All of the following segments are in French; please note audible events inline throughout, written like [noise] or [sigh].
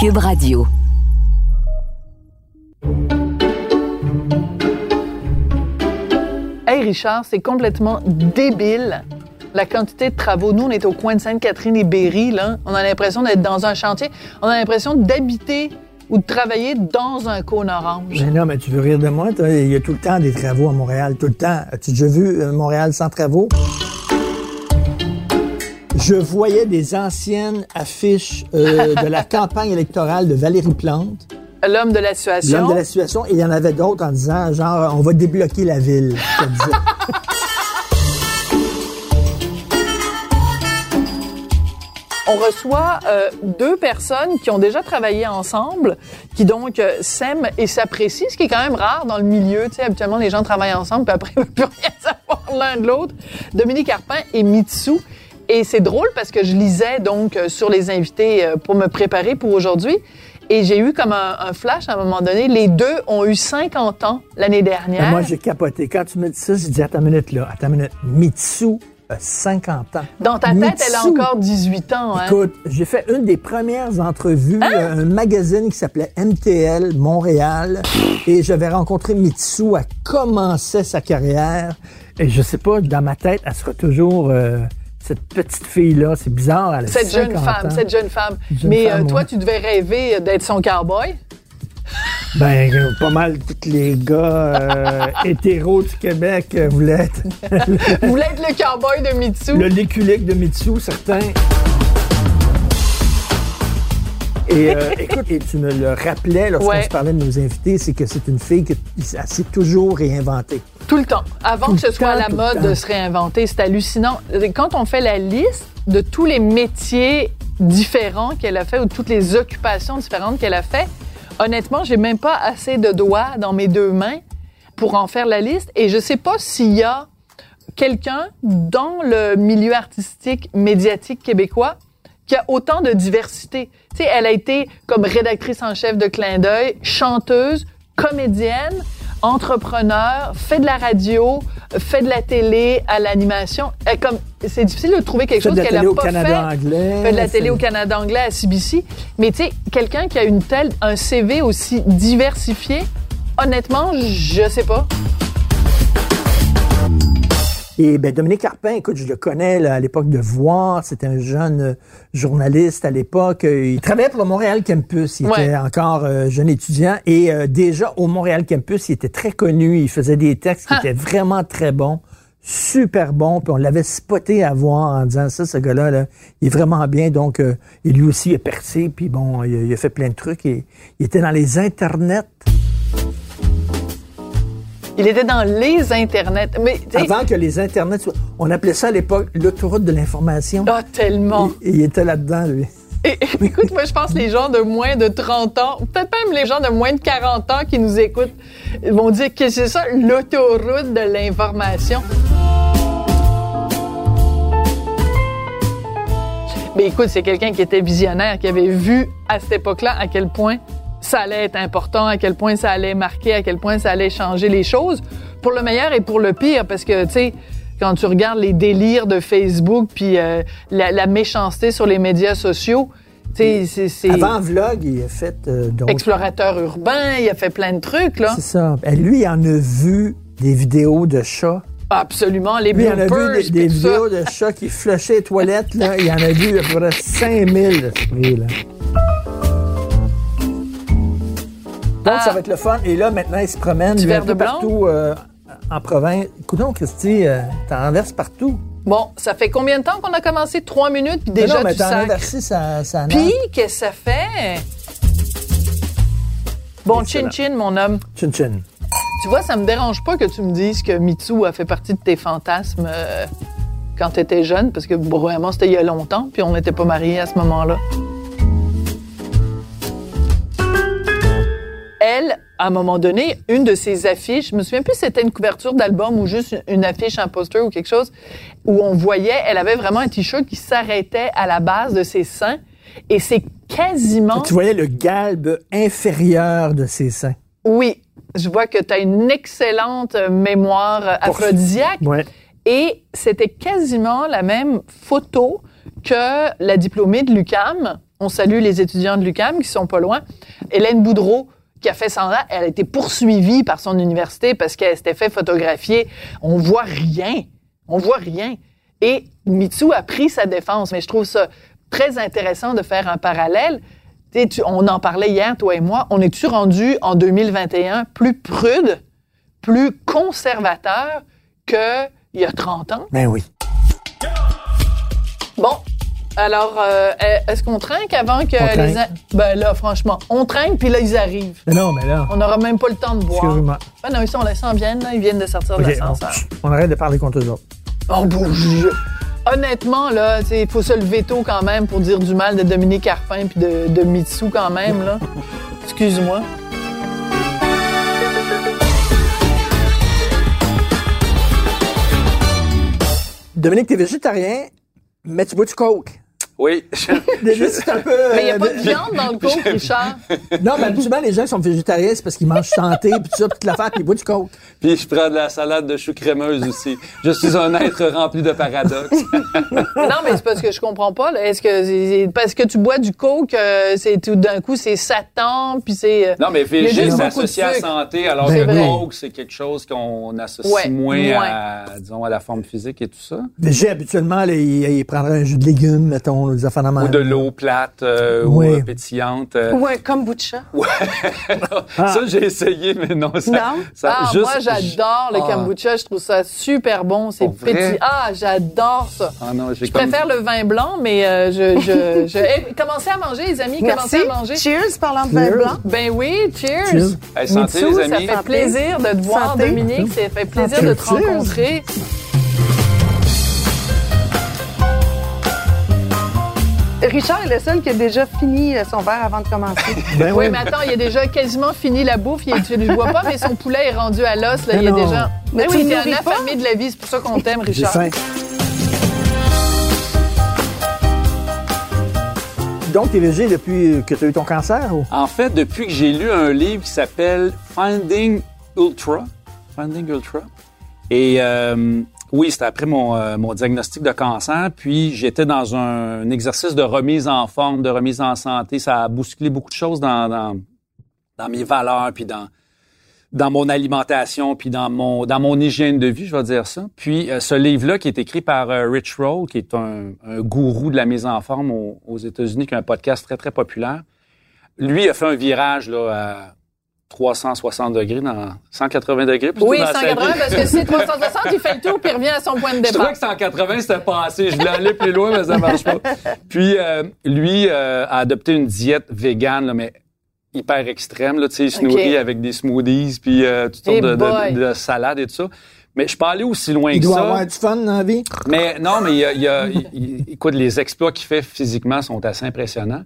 Cube Radio. Hey Richard, c'est complètement débile la quantité de travaux. Nous, on est au coin de Sainte-Catherine et Berry, là. On a l'impression d'être dans un chantier. On a l'impression d'habiter ou de travailler dans un cône orange. Mais non, mais tu veux rire de moi? toi? Il y a tout le temps des travaux à Montréal, tout le temps. As-tu déjà vu euh, Montréal sans travaux? Je voyais des anciennes affiches euh, de la [laughs] campagne électorale de Valérie Plante, L'homme de la situation. l'homme de la situation, et il y en avait d'autres en disant, genre, on va débloquer la ville. [laughs] On reçoit euh, deux personnes qui ont déjà travaillé ensemble, qui donc euh, s'aiment et s'apprécient, ce qui est quand même rare dans le milieu. Tu sais, habituellement, les gens travaillent ensemble, puis après, [laughs] ils veulent plus rien savoir l'un de l'autre. Dominique Arpin et Mitsu. Et c'est drôle parce que je lisais donc euh, sur les invités euh, pour me préparer pour aujourd'hui. Et j'ai eu comme un, un flash à un moment donné. Les deux ont eu 50 ans l'année dernière. Ben, moi, j'ai capoté. Quand tu me dis ça, j'ai dit, attends une minute, là, attends une minute. Mitsu a 50 ans. Dans ta tête, elle a encore 18 ans. Hein? Écoute, j'ai fait une des premières entrevues, euh, un magazine qui s'appelait MTL Montréal, et j'avais rencontré Mitsu, elle commençait sa carrière, et je sais pas, dans ma tête, elle sera toujours euh, cette petite fille-là, c'est bizarre, elle a Cette jeune 50 femme, ans. cette jeune femme. Jeune Mais femme, euh, toi, ouais. tu devais rêver d'être son cowboy? Ben, euh, pas mal tous les gars euh, [laughs] hétéros du Québec voulaient être [laughs] Vous voulez être le cowboy de Mitsu? le léculique de Mitsu, certains. Et euh, [laughs] écoute, et tu me le rappelais lorsqu'on Ouais. se parlait de nos invités, c'est que c'est une fille qui s'est toujours réinventée. Tout le temps. Avant Tout que ce soit à la mode de se réinventer, c'est hallucinant. Quand on fait la liste de tous les métiers différents qu'elle a fait ou toutes les occupations différentes qu'elle a fait, honnêtement, j'ai même pas assez de doigts dans mes deux mains pour en faire la liste. Et je sais pas s'il y a quelqu'un dans le milieu artistique médiatique québécois qui a autant de diversité. Tu sais, elle a été comme rédactrice en chef de Clin d'œil, chanteuse, comédienne, entrepreneur, fait de la radio, fait de la télé à l'animation. Elle, comme c'est difficile de trouver quelque Fait de chose la qu'elle télé a au pas Canada fait. anglais. Fait de la télé au Canada anglais à CBC. Mais tu sais, quelqu'un qui a une telle un CV aussi diversifié, honnêtement, je sais pas. Et ben, Dominique Carpin, écoute, je le connais là, à l'époque de Voir. C'était un jeune euh, journaliste à l'époque. Euh, Il travaillait pour le Montréal Campus. Il Ouais. était encore euh, jeune étudiant. Et euh, déjà, au Montréal Campus, il était très connu. Il faisait des textes qui Ah. étaient vraiment très bons. Super bons. Puis on l'avait spoté à voir en disant ça, ce gars-là, là, il est vraiment bien. Donc, euh, et lui aussi, il a percé. Puis bon, il a, il a fait plein de trucs. Et, il était dans les internets. Il était dans les internets. Mais Avant que les internets soient... On appelait ça à l'époque l'autoroute de l'information. ah, tellement. Il était là-dedans, lui. Et écoute, moi, je pense que les gens de moins de 30 ans, peut-être même les gens de moins de 40 ans qui nous écoutent, vont dire que c'est ça, l'autoroute de l'information. Mais écoute, c'est quelqu'un qui était visionnaire, qui avait vu à cette époque-là à quel point ça allait être important, à quel point ça allait marquer, à quel point ça allait changer les choses, pour le meilleur et pour le pire, parce que, tu sais, quand tu regardes les délires de Facebook, puis euh, la, la méchanceté sur les médias sociaux, tu sais, c'est- Avant Vlog, il a fait euh, explorateur urbain, il a fait plein de trucs, là. C'est ça. Ben, lui, il en a vu des vidéos de chats. Absolument, les Lui, il en a vu des, vidéos de chats qui flushaient les toilettes. Là. Il en a vu à peu près 5000 de ce prix-là. Donc, Ah. ça va être le fun. Et là, maintenant, il se promène Du lui, un verre peu de blanc? partout euh, en province. Écoute donc, Christy, euh, t'en renverses partout. Bon, ça fait combien de temps qu'on a commencé? Trois minutes, puis Mais déjà non, mais tu renversé, ça, ça Puis, qu'est-ce que ça fait? Bon, chin-chin, mon homme. Chin chin. Tu vois, ça me dérange pas que tu me dises que Mitsu a fait partie de tes fantasmes euh, quand tu étais jeune, parce que bon, vraiment, c'était il y a longtemps, puis on n'était pas mariés à ce moment-là. Elle, à un moment donné, une de ses affiches, je me souviens plus si c'était une couverture d'album ou juste une affiche, un poster ou quelque chose, où on voyait, elle avait vraiment un t-shirt qui s'arrêtait à la base de ses seins, et c'est quasiment... Tu voyais le galbe inférieur de ses seins. Oui, je vois que tu as une excellente euh, mémoire euh, Pour- aphrodisiaque. Ouais. Et c'était quasiment la même photo que la diplômée de l'UCAM On salue les étudiants de l'UCAM qui sont pas loin. Hélène Boudreau, qui a fait 100 ans, elle a été poursuivie par son université parce qu'elle s'était fait photographier. On voit rien. On voit rien. Et Mitsu a pris sa défense. Mais je trouve ça très intéressant de faire un parallèle. Tu, on en parlait hier, toi et moi. On est-tu rendu en 2021 plus prude, plus conservateur qu'il y a 30 ans? Ben oui. Bon, alors, euh, est-ce qu'on trinque avant que On les... Ben là, franchement, on trinque, puis là, ils arrivent. Mais non, mais là. On n'aura même pas le temps de boire. Excuse-moi. Ben non, ils sont là, ils s'en viennent, là, ils viennent de sortir de l'ascenseur. on, on arrête de parler contre eux autres. Oh, bon, je- Honnêtement, là, il faut se lever tôt quand même pour dire du mal de Dominique Carpin puis de, de Mitsu quand même, là. Excuse-moi. Dominique, t'es végétarien, mais tu bois du coke. Oui. [laughs] Déjà, c'est un peu. Mais il n'y a euh, pas de viande dans le [laughs] coke, Richard? Non, mais habituellement, les gens qui sont végétariens, c'est parce qu'ils mangent santé, puis tout ça, puis toute l'affaire, puis ils boivent du coke. Puis je prends de la salade de choux crémeuse aussi. Je suis un être rempli de paradoxes. [laughs] non, mais c'est parce que je comprends pas. là. Est-ce que parce que tu bois du coke, euh, c'est tout d'un coup c'est Satan, puis c'est. euh, Non, mais Il végé, c'est associé à santé, alors Ben que oui. Coke, c'est quelque chose qu'on associe Ouais, moins moins. à, disons, à la forme physique et tout ça. Végé, habituellement, ils prendraient un jus de légumes, mettons, des affaires de même. Ou de l'eau plate euh, Oui. ou euh, pétillante. euh. Ou un kombucha. [laughs] Ça, j'ai essayé, mais non. Ça, Non? ça- Ah, juste- moi j'adore le Ah. kombucha, je trouve ça super bon, c'est petit. Ah, j'adore ça. Ah non, j'ai Je comme- préfère le vin blanc, mais euh, je, je, [laughs] je... Eh, commencez à manger, les amis, Merci. commencez à manger. Cheers, parlant de vin Cheers. blanc. Ben oui, cheers. Cheers. Hey, santé, Mitsu, les ça fait plaisir de te voir, Santé. Dominique. Ça fait plaisir Santé. de te Cheers. Richard est le seul qui a déjà fini euh, son verre avant de commencer. [laughs] Ben Oui, oui. mais attends, il a déjà quasiment fini la bouffe. Il, tu ne vois pas, mais son poulet est rendu à l'os. Là, Mais il est non. déjà. Mais Ben tu oui, le t'es un affamé de la vie. C'est pour ça qu'on t'aime, J'ai Richard. faim. Donc, t'es végé depuis que tu as eu ton cancer? Ou? En fait, depuis que j'ai lu un livre qui s'appelle Finding Ultra, Finding Ultra, et euh, oui, c'était après mon, euh, mon diagnostic de cancer, puis j'étais dans un, exercice de remise en forme, de remise en santé. Ça a bousculé beaucoup de choses dans, dans, dans mes valeurs, puis dans, dans mon alimentation, puis dans mon, dans mon hygiène de vie, je vais dire ça. Puis euh, ce livre-là, qui est écrit par euh, Rich Roll, qui est un, un gourou de la mise en forme aux, aux États-Unis, qui a un podcast très, très populaire, lui a fait un virage là, 360 degrés, dans 180 degrés. plutôt Oui, dans sa 180, vie. parce que si c'est 360, il fait le tour puis il revient à son point de Je départ. trouvais que 180, c'était passé. Je voulais aller plus loin, mais ça marche pas. Puis, euh, lui euh, a adopté une diète végane, là, mais hyper extrême. Là, tu sais, il se nourrit avec des smoothies, puis euh, toutes sortes de, boy. de, de salades et tout ça. Mais je suis pas allé aussi loin Il que doit ça. avoir du fun dans la vie? Mais non, mais il y a, il y a- il- il- écoute, les exploits qu'il fait physiquement sont assez impressionnants.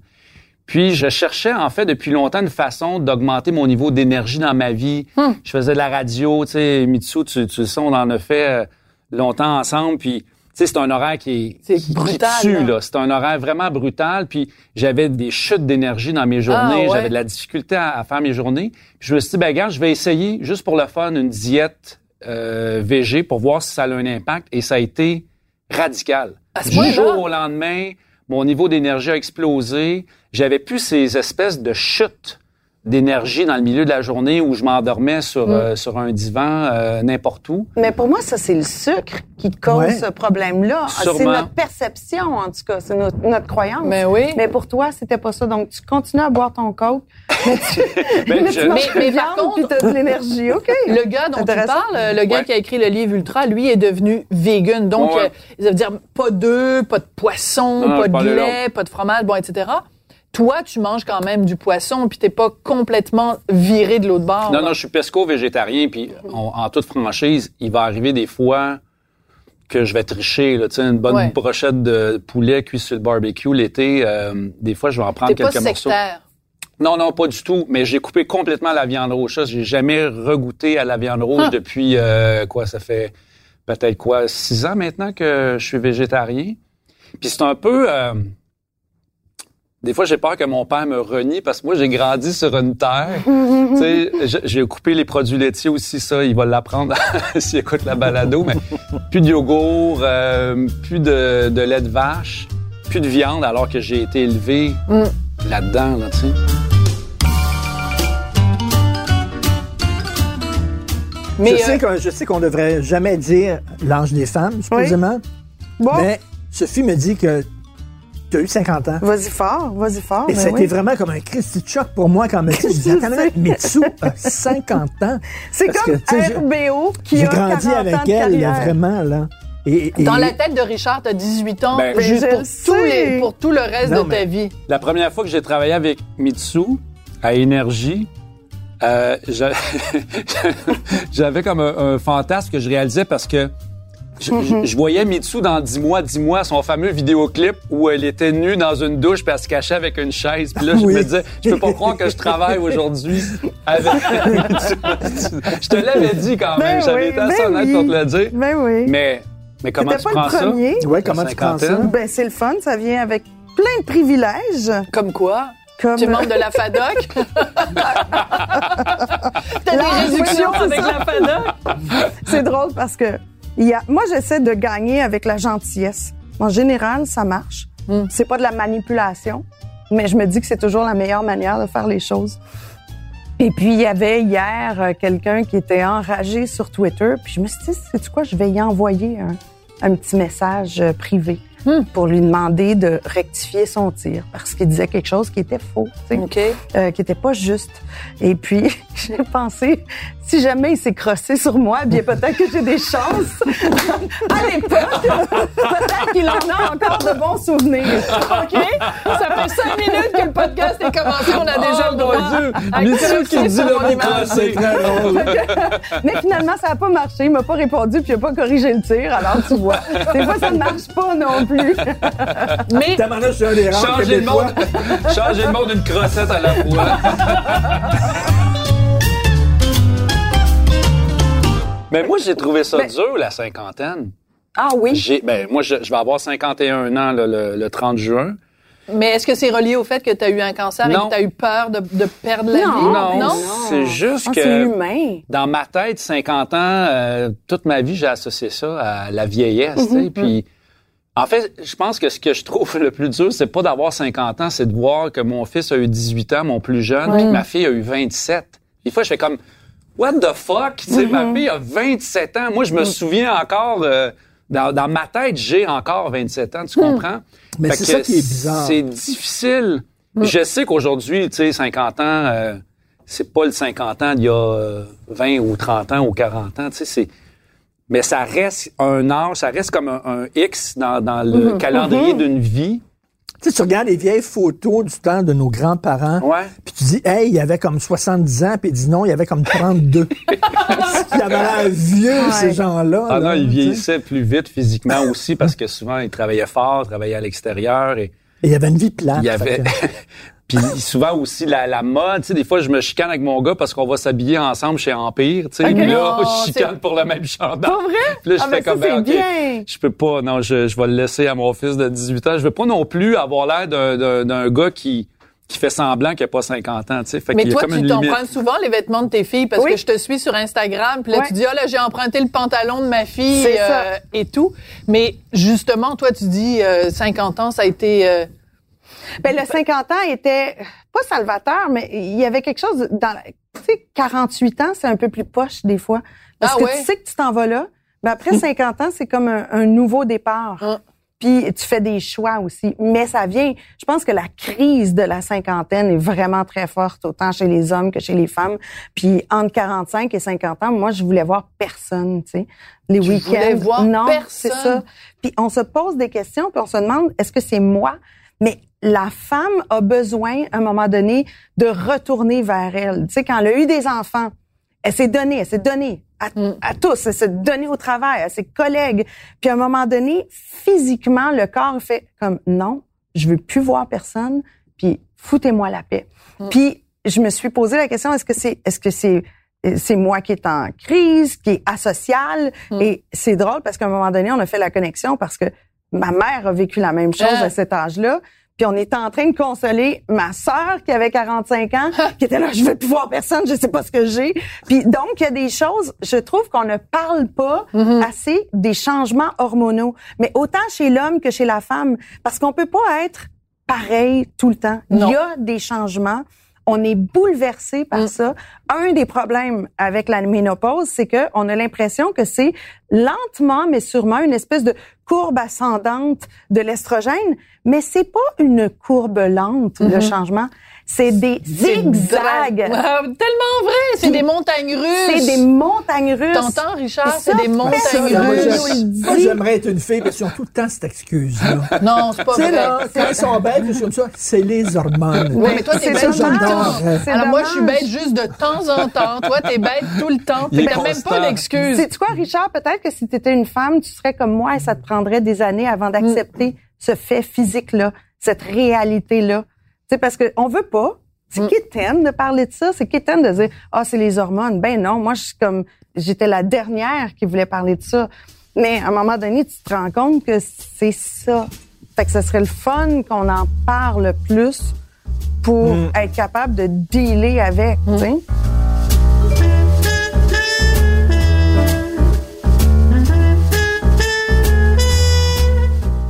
Puis je cherchais en fait depuis longtemps une façon d'augmenter mon niveau d'énergie dans ma vie. Hmm. Je faisais de la radio, tu sais, Mitsu, tu, tu le sais, on en a fait euh, longtemps ensemble. Puis tu sais, c'est un horaire qui est qui brutal, tue, là. là. C'est un horaire vraiment brutal. Puis j'avais des chutes d'énergie dans mes journées. Ah, ouais. J'avais de la difficulté à, à faire mes journées. Puis je me suis dit, ben regarde, je vais essayer juste pour le fun une diète euh, VG pour voir si ça a un impact. Et ça a été radical. À ce Du jour au lendemain, mon niveau d'énergie a explosé. J'avais plus ces espèces de chutes d'énergie dans le milieu de la journée où je m'endormais sur, Mm. euh, sur un divan euh, n'importe où. Mais pour moi, ça, c'est le sucre qui te cause Ouais. ce problème-là. C'est Sûrement. notre perception, en tout cas. C'est notre, notre croyance. Mais oui. Mais pour toi, c'était pas ça. Donc, tu continues à boire ton coke, mais tu, [laughs] Ben, mais je- tu manges Mais- mais de par viande, contre- puis t'as de l'énergie. OK. [laughs] Le gars dont tu parles, le gars Ouais. qui a écrit le livre Ultra, lui est devenu vegan. Donc, Ouais. euh, ça veut dire pas d'œufs, pas de poisson, Ah, pas je de lait, pas de fromage, bon, etc. Toi, tu manges quand même du poisson, puis t'es pas complètement viré de l'autre bord. Non, là. non, je suis pesco-végétarien, puis en toute franchise, il va arriver des fois que je vais tricher, là, tu sais, une bonne Ouais. brochette de poulet cuit sur le barbecue l'été. euh, des fois, je vais en prendre T'es pas quelques morceaux. Non, non, pas du tout. Mais j'ai coupé complètement la viande rouge. Ça, j'ai jamais regoûté à la viande rouge Ah. depuis euh, quoi Ça fait peut-être quoi six ans maintenant que je suis végétarien. Puis c'est un peu. euh, des fois, j'ai peur que mon père me renie parce que moi, j'ai grandi sur une terre. [laughs] tu sais, je- j'ai coupé les produits laitiers aussi, ça, il va l'apprendre [laughs] s'il écoute la balado, mais plus de yogourt, euh, plus de, de lait de vache. plus de viande alors que j'ai été élevé Mm. là-dedans, là, tu sais. Mais je, euh, sais qu'on, je sais qu'on devrait jamais dire l'âge des femmes, supposément. Bon, Mais Sophie me dit que tu as eu 50 ans. vas-y fort, vas-y fort. Et ben ça a été oui. vraiment comme un Christy de choc pour moi quand [laughs] dit, je dis, attends, une minute, Mitsu a 50 ans. C'est comme que, RBO qui J'ai a grandi 40 avec ans de elle, là, carrière. vraiment, là. Et, et- dans la tête de Richard, t'as 18 ans Ben, juste pour, les, tout le reste Non, de ta vie. La première fois que j'ai travaillé avec Mitsu à Énergie, euh, j'a- [laughs] j'avais comme un, un fantasme que je réalisais parce que je, je- je voyais Mitsu dans 10 mois, 10 mois, son fameux vidéoclip où elle était nue dans une douche puis elle se cachait avec une chaise. Puis là, je Oui. me disais, je peux pas croire que je travaille aujourd'hui avec Mitsu. [laughs] Je te l'avais dit quand même, Ben j'avais oui, été assez ben honnête oui. pour te le dire. Ben oui. Mais, mais comment tu pas prends le ça? premier? Ouais, comment tu prends ça? Ben, c'est le fun, ça vient avec plein de privilèges. Comme quoi? Comme Tu es membre de la FADOC? [laughs] T'as des réductions avec ça. la FADOC? C'est drôle parce que il y a, moi, j'essaie de gagner avec la gentillesse. En général, ça marche. Hmm. C'est pas de la manipulation, mais je me dis que c'est toujours la meilleure manière de faire les choses. Et puis, il y avait hier euh, quelqu'un qui était enragé sur Twitter. Puis je me suis dit, c'est quoi, je vais y envoyer un, un petit message euh, privé Hmm. pour lui demander de rectifier son tir parce qu'il disait quelque chose qui était faux. tu sais OK. euh, qui était pas juste. Et puis, [laughs] j'ai pensé, si jamais il s'est crossé sur moi, bien peut-être que j'ai des chances. [laughs] à l'époque, peut-être qu'il en a encore de bons souvenirs. OK? Ça fait cinq minutes que le podcast est commencé. On a déjà Oh, le droit. mon Dieu! à qui dit sur le mon mot crossé. Mais finalement, ça n'a pas marché. Il m'a pas répondu, puis il n'a pas corrigé le tir. Alors, tu vois, des fois, ça ne marche pas non plus. [laughs] Mais Tabarnak, je suis un des rares Changer le monde, changer le monde d'une crossette à la fois. [laughs] Mais moi, j'ai trouvé ça Ben- dur, la cinquantaine. Ah oui? J'ai, ben, moi, je, je vais avoir 51 ans là, le, le 30 juin. Mais est-ce que c'est relié au fait que tu as eu un cancer et Non. que tu as eu peur de, de perdre la Non. vie? Non, c'est juste Ah, que c'est humain. dans ma tête, 50 ans, euh, toute ma vie, j'ai associé ça à la vieillesse. tu Mhm, sais. Puis, en fait, je pense que ce que je trouve le plus dur, c'est pas d'avoir 50 ans, c'est de voir que mon fils a eu 18 ans, mon plus jeune, puis que ma fille a eu 27. Des fois, je fais comme, what the fuck? Tu sais. Ma fille a 27 ans. Moi, je me souviens encore, de- dans, dans ma tête, j'ai encore 27 ans, tu comprends? Mais c'est ça qui est bizarre. C'est difficile. Je sais qu'aujourd'hui, tu sais, 50 ans, euh, c'est pas le 50 ans d'il y a euh, 20 ou 30 ans ou 40 ans, tu sais, c'est... Mais ça reste un âge, ça reste comme un, un X dans, dans le calendrier d'une vie. Tu sais, tu regardes les vieilles photos du temps de nos grands-parents, puis tu dis, hey, il y avait comme 70 ans, puis il dit non, il y avait comme 32. [laughs] il avait l'air vieux, ces gens-là. Ah là, non, il tu sais. vieillissait plus vite physiquement aussi parce que souvent, il travaillait fort, travaillait à l'extérieur et... Et il y avait une vie plate. Il y avait. [laughs] Puis souvent aussi la, la mode, tu sais, des fois je me chicane avec mon gars parce qu'on va s'habiller ensemble chez Empire, tu sais. Là, Oh, je chicane pour le même chandail. Pas vrai? Puis là, je Ah, fais ben ça, comme ben, c'est OK, bien. je peux pas, non, je, je vais le laisser à mon fils de 18 ans. Je veux pas non plus avoir l'air d'un- d'un d'un gars qui qui fait semblant qu'il a pas 50 ans, tu sais. Fait Mais qu'il y a toi, comme tu une limite. t'empruntes souvent les vêtements de tes filles parce Oui. que je te suis sur Instagram. Puis là, tu dis, ah là, j'ai emprunté le pantalon de ma fille C'est ça. euh, et tout. Mais justement, toi, tu dis, euh, 50 ans, ça a été... euh, Ben, le 50 ans était pas salvateur, mais il y avait quelque chose dans, la- tu sais, 48 ans, c'est un peu plus poche des fois. Parce Ah que ouais? tu sais que tu t'en vas là. Ben, après [laughs] 50 ans, c'est comme un, un nouveau départ. Ah. Puis tu fais des choix aussi. Mais ça vient, je pense que la crise de la cinquantaine est vraiment très forte, autant chez les hommes que chez les femmes. Puis entre 45 et 50 ans, moi, je voulais voir personne, tu sais. Les week-ends. voir non, c'est ça. Puis on se pose des questions, puis on se demande, est-ce que c'est moi? Mais la femme a besoin, à un moment donné, de retourner vers elle. Tu sais, quand elle a eu des enfants, elle s'est donnée, elle s'est donnée à, Mm. à tous, elle s'est donnée au travail, à ses collègues. Puis à un moment donné, physiquement, le corps fait comme non, je veux plus voir personne, puis foutez-moi la paix. Mm. Puis je me suis posé la question est-ce que c'est est-ce que c'est c'est moi qui est en crise, qui est asocial Mm. et c'est drôle parce qu'à un moment donné, on a fait la connexion parce que ma mère a vécu la même chose Ah. à cet âge-là. Puis on était en train de consoler ma sœur qui avait 45 ans, qui était là, je veux plus voir personne, je sais pas ce que j'ai. Puis donc, il y a des choses, je trouve qu'on ne parle pas Mm-hmm. assez des changements hormonaux. Mais autant chez l'homme que chez la femme. Parce qu'on peut pas être pareil tout le temps. Non. Il y a des changements. On est bouleversé par Mm. ça. Un des problèmes avec la ménopause, c'est que on a l'impression que c'est lentement mais sûrement une espèce de courbe ascendante de l'estrogène, mais c'est pas une courbe lente le Mm-hmm. changement, c'est des zigzags. Ah, tellement vrai! C'est des montagnes russes! C'est des montagnes russes. T'entends, Richard? C'est des montagnes là, Russes. moi, j'aimerais être une fille parce qu'ils ont tout le temps cette excuse-là. [laughs] Non, c'est pas tu sais, vrai. là, quand ils sont bêtes, ils sont comme ça, c'est les hormones. Oui, mais toi, t'es C'est bête tout le dommage. temps. Alors moi, je suis bête juste de temps en temps. Toi, t'es bête tout le temps. T'as même pas d'excuse. C'est quoi, Richard? Peut-être que si tu étais une femme, tu serais comme moi et ça te prendrait des années avant d'accepter ce fait physique-là, cette réalité-là. Sais, parce que on veut pas. C'est quétaine de parler de ça. C'est quétaine de dire, ah, c'est les hormones. Ben non, moi, je suis comme, j'étais la dernière qui voulait parler de ça. Mais à un moment donné, tu te rends compte que c'est ça. Fait que ce serait le fun qu'on en parle plus pour être capable de dealer avec, tu sais.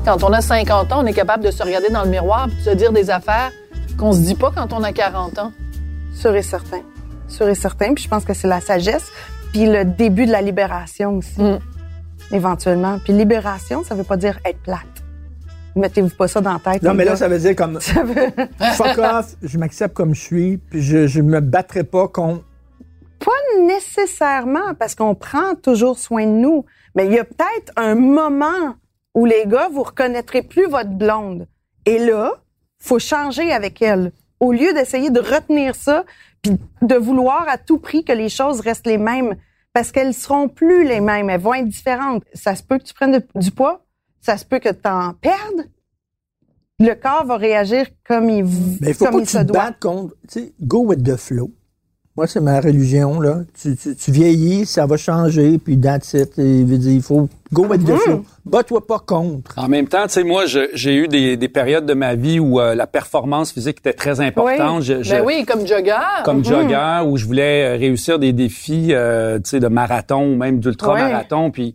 Quand on a 50 ans, on est capable de se regarder dans le miroir et de se dire des affaires qu'on se dit pas quand on a 40 ans. Sûr et certain. Sûr et certain. Puis je pense que c'est la sagesse. Puis le début de la libération aussi. Mm. Éventuellement. Puis libération, ça veut pas dire être plate. Mettez-vous pas ça dans la tête. Non, mais là, ça veut dire comme [laughs] [laughs] fuck off, je m'accepte comme je suis, puis je, je me battrai pas contre. Pas nécessairement, parce qu'on prend toujours soin de nous. Mais il y a peut-être un moment où les gars, vous reconnaîtrez plus votre blonde. Et là, faut changer avec elle. Au lieu d'essayer de retenir ça, puis de vouloir à tout prix que les choses restent les mêmes, parce qu'elles seront plus les mêmes, elles vont être différentes. Ça se peut que tu prennes de- du poids, ça se peut que tu en perdes. Le corps va réagir comme il, v- Mais il faut comme pas il que se tu te doit. battes contre. Tu sais, go with the flow. Moi, c'est ma religion, là. Tu, tu, tu vieillis, ça va changer, puis that's it. Et, il veut dire, il faut go with the flow. Bats-toi pas contre. En même temps, tu sais, moi, j'ai eu des, des périodes de ma vie où euh, la performance physique était très importante. Je- je- Ben oui, comme jogger. Comme jogger, où je voulais euh, réussir des défis, euh, tu sais, de marathon ou même d'ultra-marathon. Puis,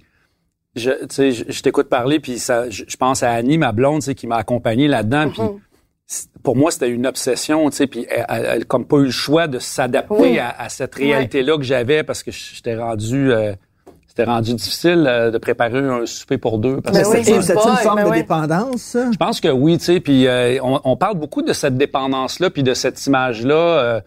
je, tu sais, je, je t'écoute parler, puis ça, je, je pense à Annie, ma blonde, tu sais, qui m'a accompagné là-dedans. Puis, c- pour moi, c'était une obsession, tu sais, puis elle, elle, comme pas eu le choix de s'adapter Oui. à, à cette réalité-là que j'avais parce que j'étais rendu... euh, c'était rendu difficile euh, de préparer un souper pour deux. Parce que oui. c'était- Et C'est une forme de dépendance, ça? je pense que oui, tu sais, puis euh, on, on parle beaucoup de cette dépendance-là, puis de cette image-là euh,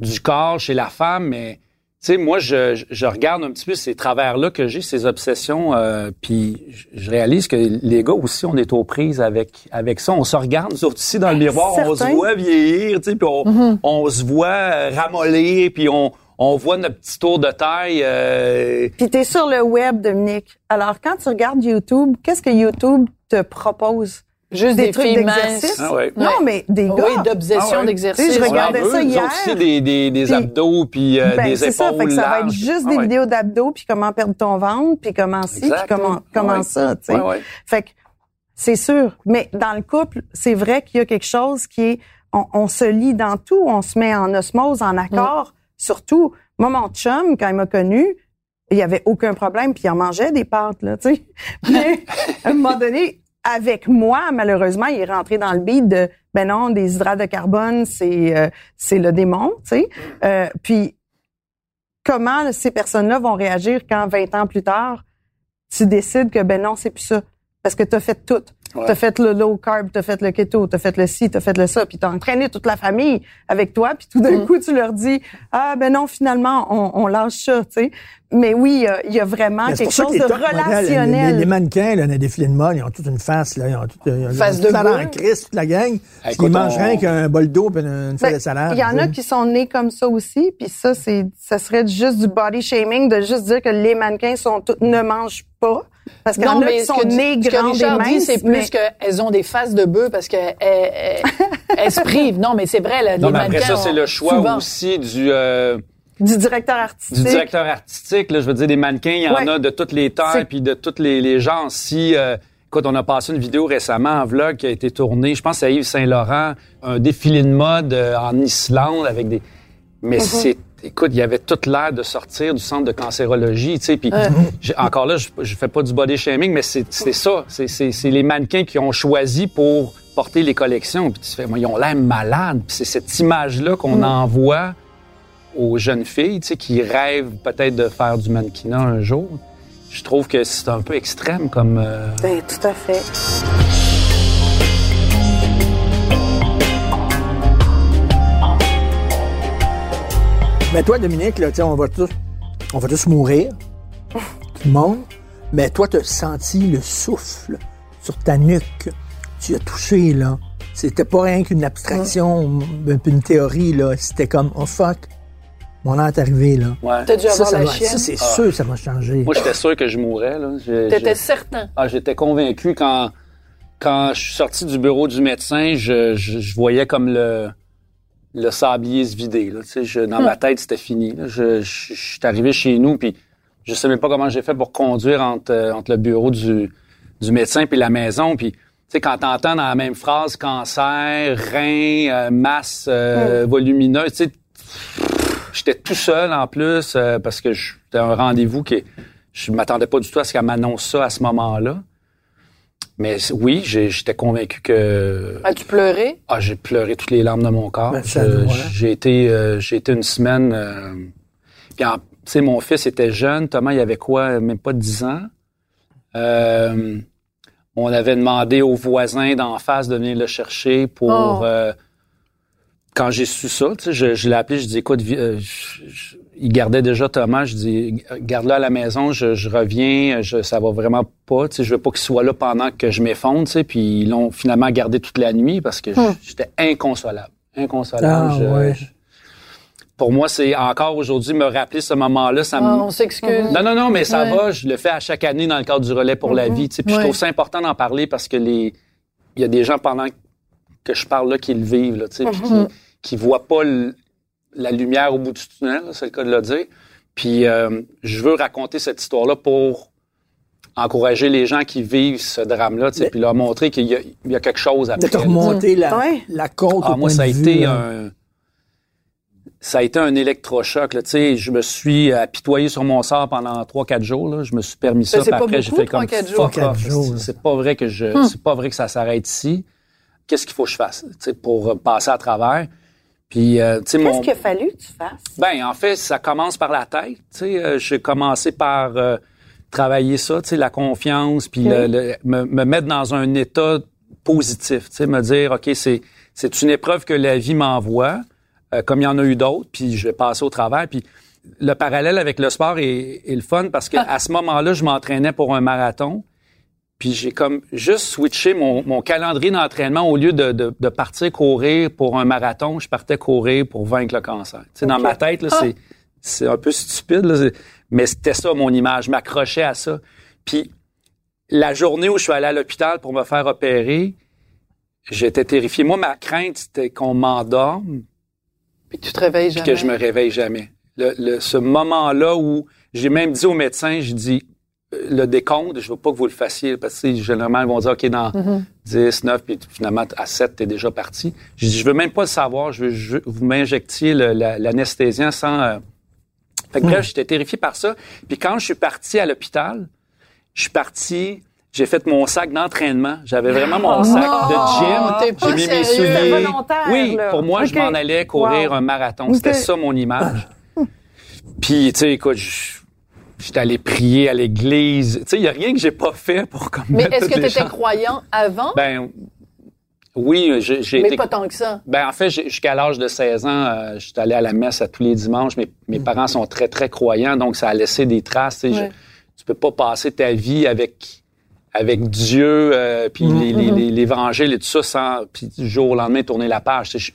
du corps chez la femme, mais sais, moi, je, je- regarde un petit peu ces travers-là que j'ai, ces obsessions, euh, puis je- réalise que les gars aussi, on est aux prises avec avec ça. On se regarde, nous autres aussi, dans le miroir, on se voit vieillir, tu sais, puis on, on se voit euh, ramollir, puis on, on voit notre petit tour de taille. euh, Puis t'es sur le web, Dominique. Alors, quand tu regardes YouTube, qu'est-ce que YouTube te propose? Juste des, trucs d'exercice? minces. Ah ouais. Non, mais des gars. Oui, d'obsession Ah ouais. d'exercice. Tu sais, je regardais ça hier. autres aussi, des, des, des Puis- abdos, puis euh, Ben, des c'est ça, épaules fait que ça va être larges. juste Ah des ouais. vidéos d'abdos, puis comment perdre ton ventre, puis comment ci, puis comment, comment Ouais. ça, tu sais. Ouais, ouais. Fait que c'est sûr. Mais dans le couple, c'est vrai qu'il y a quelque chose qui est, on, on se lie dans tout, on se met en osmose, en accord. Surtout, moi, mon chum, quand il m'a connu, il y avait aucun problème, puis il en mangeait des pâtes, là, tu sais. [laughs] Mais à un moment donné, avec moi, malheureusement, il est rentré dans le beat de, ben non, des hydrates de carbone, c'est euh, c'est le démon, tu sais. Euh, puis comment ces personnes-là vont réagir quand 20 ans plus tard, tu décides que ben non, c'est plus ça? Parce que tu as fait tout. Ouais. Tu as fait le low carb, tu as fait le keto, tu as fait le ci, tu as fait le ça, puis tu as entraîné toute la famille avec toi, puis tout d'un Mm. coup, tu leur dis « Ah, ben non, finalement, on, on lâche ça. » tu sais. Mais oui, il y a- il y, a vraiment quelque chose que de les top relationnel. Les, les mannequins, là, les défilés de mode, ils ont toute une face, là. Ils ont toute, ils ont Face de en crise, toute la gang. Ils mangent on- rien qu'un bol d'eau et une feuille Ben, de salade. Il y en a qui sont nés comme ça aussi, puis ça, c'est, ça serait juste du body shaming de juste dire que les mannequins sont tous, ne mangent pas. Parce qu'il y en a qui ce sont que, nés ce que grands et minces, c'est mais- plus qu'elles ont des faces de bœuf parce qu'elles elles, elles se [laughs] privent. Non, mais c'est vrai, là, Non, les mais après mannequins ça, c'est le choix souvent. aussi du, euh, du directeur artistique. du directeur artistique. Là, je veux dire, des mannequins, il y en Ouais. a de toutes les tailles puis de tous les, les genres. Si, euh, Écoute, on a passé une vidéo récemment en vlog qui a été tournée, je pense à Yves Saint-Laurent, un défilé de mode euh, en Islande avec des... Mais c'est... Écoute, il y avait toute l'air de sortir du centre de cancérologie, tu sais. Puis encore là, je, je fais pas du body shaming, mais c'est ça. C'est- les mannequins qui ont choisi pour porter les collections. Puis tu fais, moi, ils ont l'air malades. Puis c'est cette image-là qu'on envoie aux jeunes filles, tu sais, qui rêvent peut-être de faire du mannequinat un jour. Je trouve que c'est un peu extrême comme. euh, Ben, tout à fait. Mais toi, Dominique, là, on va tous, on va tous mourir. Tout le monde. Mais toi, tu as senti le souffle sur ta nuque. Tu as touché, là. C'était pas rien qu'une abstraction, une théorie, là. C'était comme, oh fuck, mon heure est arrivée, là. ouais. T'as dû Ça, avoir ça la chienne. ça, c'est sûr, ça va changer. Moi, j'étais sûr que je mourrais. Là. T'étais certain. Ah, j'étais convaincu quand quand je suis sorti du bureau du médecin, je, je, je voyais comme le le sablier se vider. Là. Tu sais, je- dans ma tête, c'était fini. là. Je, je, je suis arrivé chez nous, puis je même pas comment j'ai fait pour conduire entre, euh, entre le bureau du, du médecin puis la maison. Puis, tu sais, quand t'entends dans la même phrase cancer, rein, euh, masse euh, volumineuse, tu sais, j'étais tout seul en plus euh, parce que c'était un rendez-vous qui je m'attendais pas du tout à ce qu'elle m'annonce ça à ce moment-là. Mais oui, j'ai- j'étais convaincu que As-tu pleuré? ah, j'ai pleuré toutes les larmes de mon corps. Ben, j'ai été euh, j'ai été une semaine euh, puis en- tu sais mon fils était jeune, Thomas il avait quoi? Même pas 10 ans. Euh, on avait demandé aux voisins d'en face de venir le chercher pour Oh. euh, quand j'ai su ça, tu sais, je, je l'ai appelé, je dis écoute, euh, je- je- il gardait déjà Thomas, je dis garde-le à la maison, je, je reviens, je, ça va vraiment pas, tu sais, je veux pas qu'il soit là pendant que je m'effondre, tu sais, puis ils l'ont finalement gardé toute la nuit parce que je- j'étais inconsolable, inconsolable. Ah, Je- ouais. je- pour moi, c'est encore aujourd'hui me rappeler ce moment-là, ça me Ah, on s'excuse. non, non, non, mais ça Ouais. Mm-hmm. va. Je le fais à chaque année dans le cadre du relais pour la vie. tu sais. Puis Ouais. je trouve ça important d'en parler parce que les, il y a des gens pendant que je parle là qui le vivent, là, tu sais, puis Mm-hmm. qui, qui voient pas le- la lumière au bout du tunnel, c'est le cas de le dire. Puis euh, je veux raconter cette histoire-là pour encourager les gens qui vivent ce drame-là, tu sais, Mais- puis leur montrer qu'il y, a- y a quelque chose De après. te là. remonter la, Ouais. la côte Ah, au moi, point ça a de vue, été là. un. Ça a été un électrochoc. Là. Tu sais, Je me suis apitoyé sur mon sort pendant 3-4 jours. Là. Je me suis permis ça. c'est puis pas après, j'ai fait comme 3-4 jours. fuck off. 3-4 jours, là. C'est pas vrai que je. C'est pas vrai que ça s'arrête ici. Qu'est-ce qu'il faut que je fasse tu sais, pour euh, passer à travers? Puis, euh, Qu'est-ce mon. qu'il a fallu que tu fasses? Ben, en fait, ça commence par la tête. Tu sais, euh, j'ai commencé par euh, travailler ça, tu sais, la confiance, puis le- le- me, me mettre dans un état positif. Tu sais, me dire, ok, c'est c'est une épreuve que la vie m'envoie, euh, comme il y en a eu d'autres, puis je vais passer au travers. Puis le parallèle avec le sport est, est le fun parce que à ce moment-là, je m'entraînais pour un marathon. Puis j'ai comme juste switché mon, mon calendrier d'entraînement au lieu de, de, de partir courir pour un marathon, je partais courir pour vaincre le cancer. Tu sais, Dans ma tête, là, c'est, c'est un peu stupide, là, mais c'était ça mon image. Je m'accrochais à ça. Puis la journée où je suis allé à l'hôpital pour me faire opérer, j'étais terrifié. Moi, ma crainte, c'était qu'on m'endorme Puis que tu te réveilles puis jamais. que je me réveille jamais. Le, le- ce moment-là où j'ai même dit au médecin, j'ai dit le décompte, je veux pas que vous le fassiez parce que généralement ils vont dire OK dans 10, 9 puis finalement à 7 t'es déjà parti. J'ai dit je veux même pas le savoir, je veux ju- vous m'injectiez le- la- l'anesthésiant sans euh, fait que bref, j'étais terrifié par ça. Puis quand je suis parti à l'hôpital, je suis parti j'ai fait mon sac d'entraînement. J'avais vraiment mon sac non, de gym. J'ai mis mes souliers. Oui, là. pour moi, je m'en allais courir Wow. un marathon. C'était ça mon image. [laughs] Puis, tu sais, écoute, je- j'étais allé prier à l'église. Tu sais, il n'y a rien que j'ai pas fait pour comme Mais est-ce que tu étais croyant avant? Ben, oui, j'ai mais été... pas tant que ça. Ben, en fait, jusqu'à l'âge de 16 ans, euh, j'étais allé à la messe à tous les dimanches. Mes, mes parents sont très, très croyants, donc ça a laissé des traces. tu Ouais. tu peux pas passer ta vie avec avec Dieu, euh, puis les- les- les- l'évangile et tout ça, sans, puis du jour au lendemain, tourner la page. Je,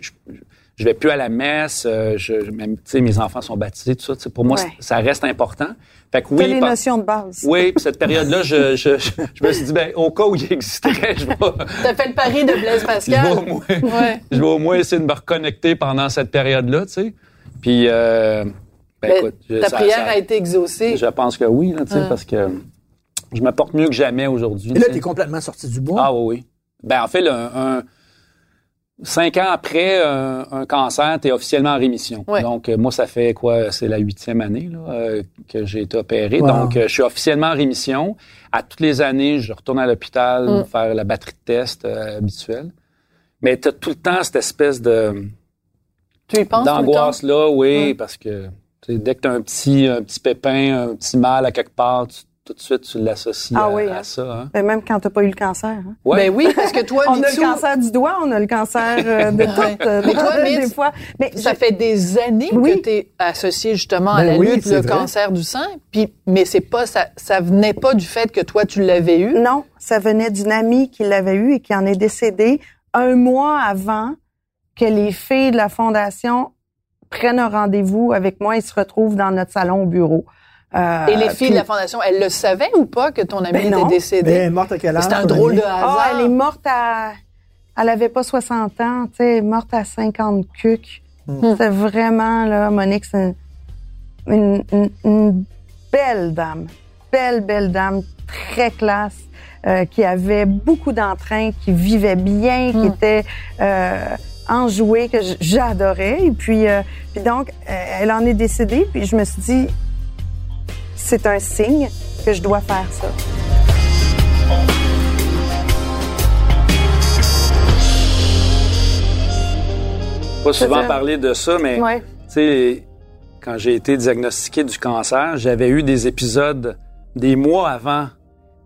je vais plus à la messe, euh, je, je- même, tu sais, mes enfants sont baptisés, tout ça. tu sais, Pour moi, Ouais. ça reste important. Fait que oui, les par- notions de base. oui, puis cette période-là, je, je, je, je me suis dit, ben, au cas où il existerait, je vais, T'as fait le pari de Blaise je vais Pascal. au moins, Ouais. je vais au moins essayer de me reconnecter pendant cette période-là, tu sais. Puis, euh, ben, écoute, je- ta ça- prière ça- a été exaucée. je pense que oui, tu sais, Ouais. parce que je me porte mieux que jamais aujourd'hui. Et là, tu tu sais. es complètement sorti du bois. Ah oui, oui. Ben en fait, un, cinq ans après un, un cancer, tu es officiellement en rémission. Ouais. Donc, euh, moi, ça fait quoi? C'est la huitième année là, euh, que j'ai été opéré. Wow. Donc, euh, je suis officiellement en rémission. À toutes les années, je retourne à l'hôpital Mm. faire la batterie de test euh, habituelle. Mais tu as tout le temps cette espèce de Tu y penses tout le temps? d'angoisse là, oui, Ouais. parce que dès que tu as un petit, un petit pépin, un petit mal à quelque part, tu- tout de suite, tu l'associes Ah à, oui, à hein. ça. Hein? Ben, même quand t'as pas eu le cancer. hein. Ouais. Ben oui, parce que toi, [laughs] On a le cancer du doigt, on a le cancer euh, de [laughs] tout. euh, Mais toi, des fois. Mais ça je- fait des années Oui. que tu es associé justement à Ben la oui, lutte, le vrai. cancer du sein. Puis, mais c'est pas ça, ça venait pas du fait que toi tu l'avais eu? Non, ça venait d'une amie qui l'avait eu et qui en est décédée un mois avant que les filles de la fondation prennent un rendez-vous avec moi et se retrouvent dans notre salon au bureau. Euh, Et les filles puis- de la fondation, elles le savaient ou pas que ton ami Ben était non. décédé? Mais elle est morte à quel âge? C'était un drôle amie? de hasard. Ah, elle est morte à... Elle avait pas 60 ans, tu sais, elle est morte à 50 cucs. Hmm. C'est vraiment, là, Monique, c'est une, une- une belle dame. Belle, belle dame, très classe, euh, qui avait beaucoup d'entrain, qui vivait bien, qui Hmm. était euh, enjouée, que j'adorais. Et puis, euh, puis donc, euh, elle en est décédée, puis je me suis dit, c'est un signe que je dois faire ça. Pas souvent parler de ça, mais Ouais. tu sais, quand j'ai été diagnostiqué du cancer, j'avais eu des épisodes des mois avant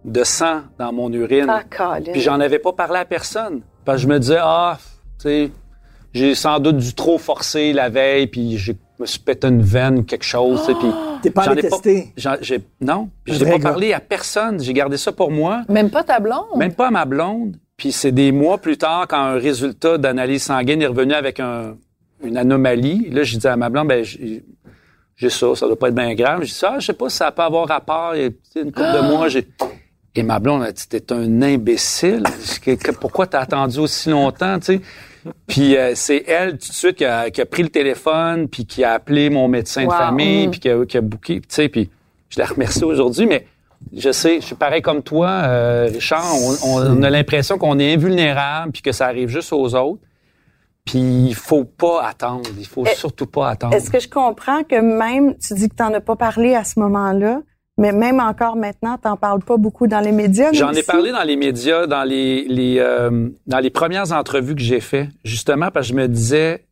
de sang dans mon urine. Ah. Puis j'en avais pas parlé à personne. Parce que je me disais, ah, tu sais, j'ai sans doute dû trop forcer la veille, puis je me suis pété une veine, quelque chose, tu sais, puis [gasps] T'es pas j'en allé ai tester? j'ai- non, je n'ai pas gars. parlé à personne. J'ai gardé ça pour moi. Même pas ta blonde? Même pas à ma blonde. Puis c'est des mois plus tard, quand un résultat d'analyse sanguine est revenu avec un- une anomalie. Là, j'ai dit à ma blonde, ben, j'ai ça, ça doit pas être bien grave. J'ai dit, ah, je sais pas si ça peut avoir rapport. Une couple de [gasps] mois, j'ai... Et ma blonde a dit, t'es un imbécile. Pourquoi t'as attendu aussi longtemps, tu sais? Puis euh, c'est elle, tout de suite, qui a, qui a pris le téléphone, puis qui a appelé mon médecin Wow. de famille, Mm. puis qui a, qui a booké, tu sais, puis je la remercie aujourd'hui, mais je sais, je suis pareil comme toi, euh, Richard. On, on a l'impression qu'on est invulnérable puis que ça arrive juste aux autres. Puis il faut pas attendre. Il faut surtout pas attendre. Est-ce que je comprends que même, tu dis que tu n'en as pas parlé à ce moment-là, mais même encore maintenant, tu n'en parles pas beaucoup dans les médias? J'en ai parlé dans les médias, dans les, les euh, dans les premières entrevues que j'ai fait, justement parce que je me disais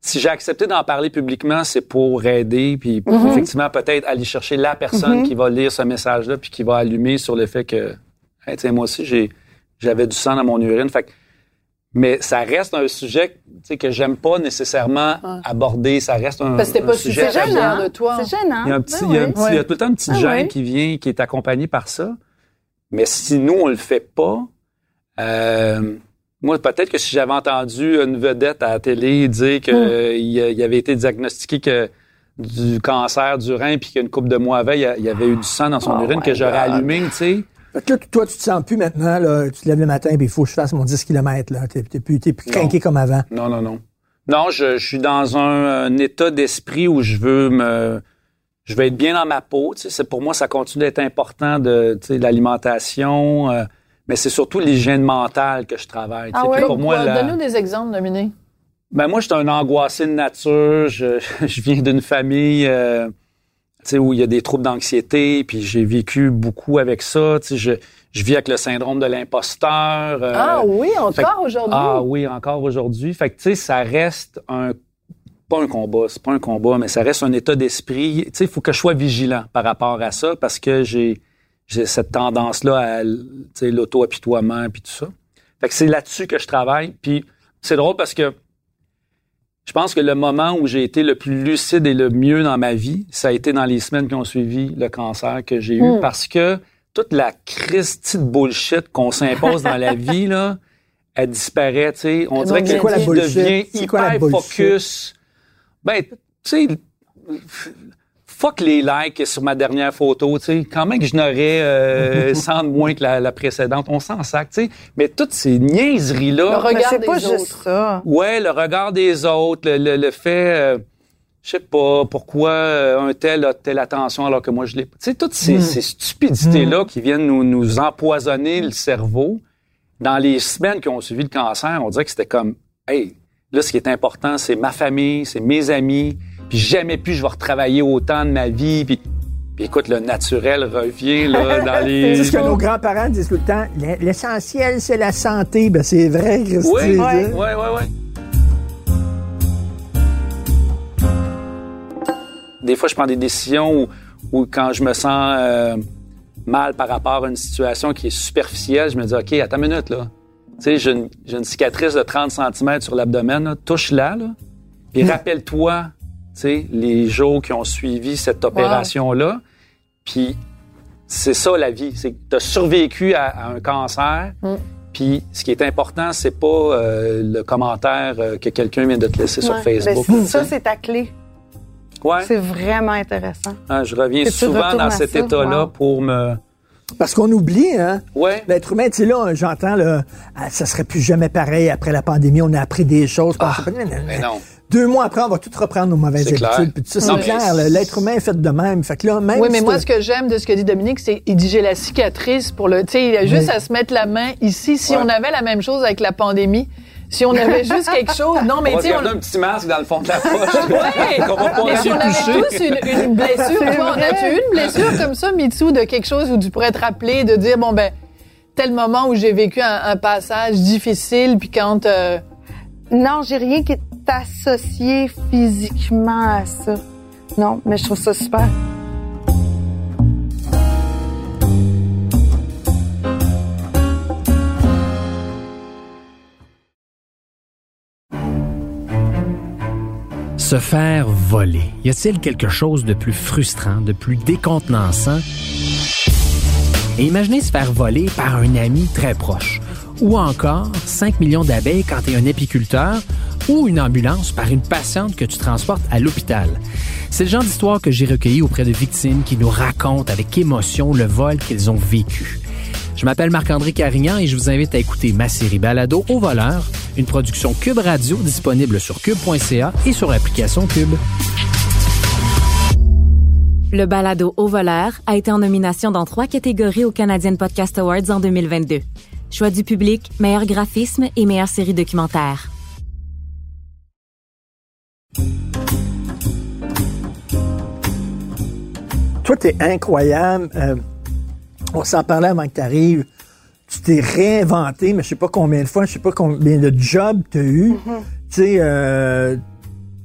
si j'ai accepté d'en parler publiquement, c'est pour aider, puis Mhm. effectivement peut-être aller chercher la personne qui va lire ce message-là, puis qui va allumer sur le fait que, hey, tiens, moi aussi j'ai j'avais du sang dans mon urine, fait que- mais ça reste un sujet tu sais, que j'aime pas nécessairement aborder. Ça reste un, Parce que t'es un pas sujet tabou. gênant de toi. C'est gênant. Il y a un petit, Ben il y a un oui. petit- il y a Ouais. tout le temps une petite Ah gêne qui vient, qui est accompagnée par ça. Mais si nous, on le fait pas, euh, moi, peut-être que si j'avais entendu une vedette à la télé dire qu'il Hmm. il avait été diagnostiqué que du cancer du rein, puis qu'une couple de mois avant, il y avait eu du sang dans son Oh urine que j'aurais allumé, tu sais. Fait que là, toi, tu te sens plus maintenant, là, tu te lèves le matin, puis il faut que je fasse mon 10 km, là. T'es, t'es plus, t'es plus craqué comme avant. Non, non, non. Non, je, je suis dans un, un état d'esprit où je veux me, je veux être bien dans ma peau. Tu sais, c'est pour moi, ça continue d'être important de, tu sais, l'alimentation, euh, mais c'est surtout l'hygiène mentale que je travaille. tu Ah sais. ouais? Puis pour moi, Quoi? la- Donne-nous des exemples, Dominique. ben moi, je suis un angoissé de nature. Je, [laughs] je viens d'une famille euh, tu sais, où il y a des troubles d'anxiété, puis j'ai vécu beaucoup avec ça. Tu sais, je, je vis avec le syndrome de l'imposteur. euh, ah oui, encore aujourd'hui? ah oui, encore aujourd'hui. Fait que, tu sais, ça reste un... Pas un combat, c'est pas un combat, mais ça reste un état d'esprit. Tu sais, il faut que je sois vigilant par rapport à ça parce que j'ai j'ai cette tendance-là à, l'auto-apitoiement puis tout ça. Fait que c'est là-dessus que je travaille. Puis c'est drôle parce que je pense que le moment où j'ai été le plus lucide et le mieux dans ma vie, ça a été dans les semaines qui ont suivi le cancer que j'ai eu Mm. parce que toute la Christie de bullshit qu'on s'impose dans la [laughs] vie, là, elle disparaît, tu sais. On dirait que quoi la quoi la hyper focus. Ben, tu sais, fuck les likes sur ma dernière photo, tu sais. Quand même que je n'aurais euh, [laughs] 100 de moins que la, la précédente, on s'en sac, tu sais. Mais toutes ces niaiseries-là... Le Mais regard c'est des pas autres. juste ça. Ouais, le regard des autres, le, le, le fait. euh, je sais pas, pourquoi euh, un tel a telle attention alors que moi je l'ai pas. Tu sais, toutes ces, ces stupidités-là qui viennent nous, nous empoisonner le cerveau, dans les semaines qui ont suivi le cancer, on dirait que c'était comme, hey, là, ce qui est important, c'est ma famille, c'est mes amis, puis jamais plus je vais retravailler autant de ma vie, puis, puis écoute, le naturel revient là, [laughs] dans les... C'est ce que nos grands-parents disent tout le temps. L'essentiel, c'est la santé. Ben, c'est vrai, Christy. Oui, oui, hein. oui, oui. Des fois, je prends des décisions où, où quand je me sens euh, mal par rapport à une situation qui est superficielle, je me dis, OK, attends une minute, là. Tu sais, j'ai une, cicatrice de 30 cm sur l'abdomen, là. touche-la, là. Puis rappelle-toi, tu sais, les jours qui ont suivi cette opération-là. Puis c'est ça, la vie. C'est que tu as survécu à, à un cancer. Puis ce qui est important, c'est pas euh, le commentaire euh, que quelqu'un vient de te laisser sur. Facebook. Ben, ça, c'est ta clé. ouais. C'est vraiment intéressant. Ah, je reviens souvent dans à cet état-là Wow. pour me. Parce qu'on oublie, hein. Ouais. L'être humain, tu sais, là, j'entends, là, ah, ça serait plus jamais pareil après la pandémie. On a appris des choses. Ah, mais non. Deux mois après, on va tout reprendre nos mauvaises habitudes. Puis tout ça, c'est clair. L'être humain est fait de même. Fait que là, même Oui, mais si moi, ce que j'aime de ce que dit Dominique, c'est il dit j'ai la cicatrice pour le. Tu sais, il a juste à se mettre la main ici. Si Ouais. on avait la même chose avec la pandémie, si on avait [laughs] juste quelque chose. Non, mais tu sais, on. garder un petit masque dans le fond de la poche. [laughs] Ouais. [laughs] qu'on va pas Mais si on avait toucher. tous une, une blessure, toi, on a-tu eu une blessure comme ça, Mitsu, de quelque chose où tu pourrais te rappeler, de dire, bon, ben, tel moment où j'ai vécu un, un passage difficile, puis quand... euh, Non, j'ai rien qui est associé physiquement à ça. Non, mais je trouve ça super. Se faire voler. Y a-t-il quelque chose de plus frustrant, de plus décontenançant? Et imaginez se faire voler par un ami très proche. Ou encore 5 millions d'abeilles quand tu es un apiculteur ou une ambulance par une patiente que tu transportes à l'hôpital. C'est le genre d'histoire que j'ai recueilli auprès de victimes qui nous racontent avec émotion le vol qu'ils ont vécu. Je m'appelle Marc-André Carignan et je vous invite à écouter ma série Balado au voleur, une production Cube Radio disponible sur cube.ca et sur l'application Cube. Le balado Au voleur a été en nomination dans trois catégories au Canadian Podcast Awards en 2022. Choix du public, meilleur graphisme et meilleure série documentaire. Toi, t'es incroyable. Euh, on s'en parlait avant que tu arrives. Tu t'es réinventé, mais je sais pas combien de fois, je sais pas combien de jobs tu as eu. Mm-hmm. Tu sais, euh,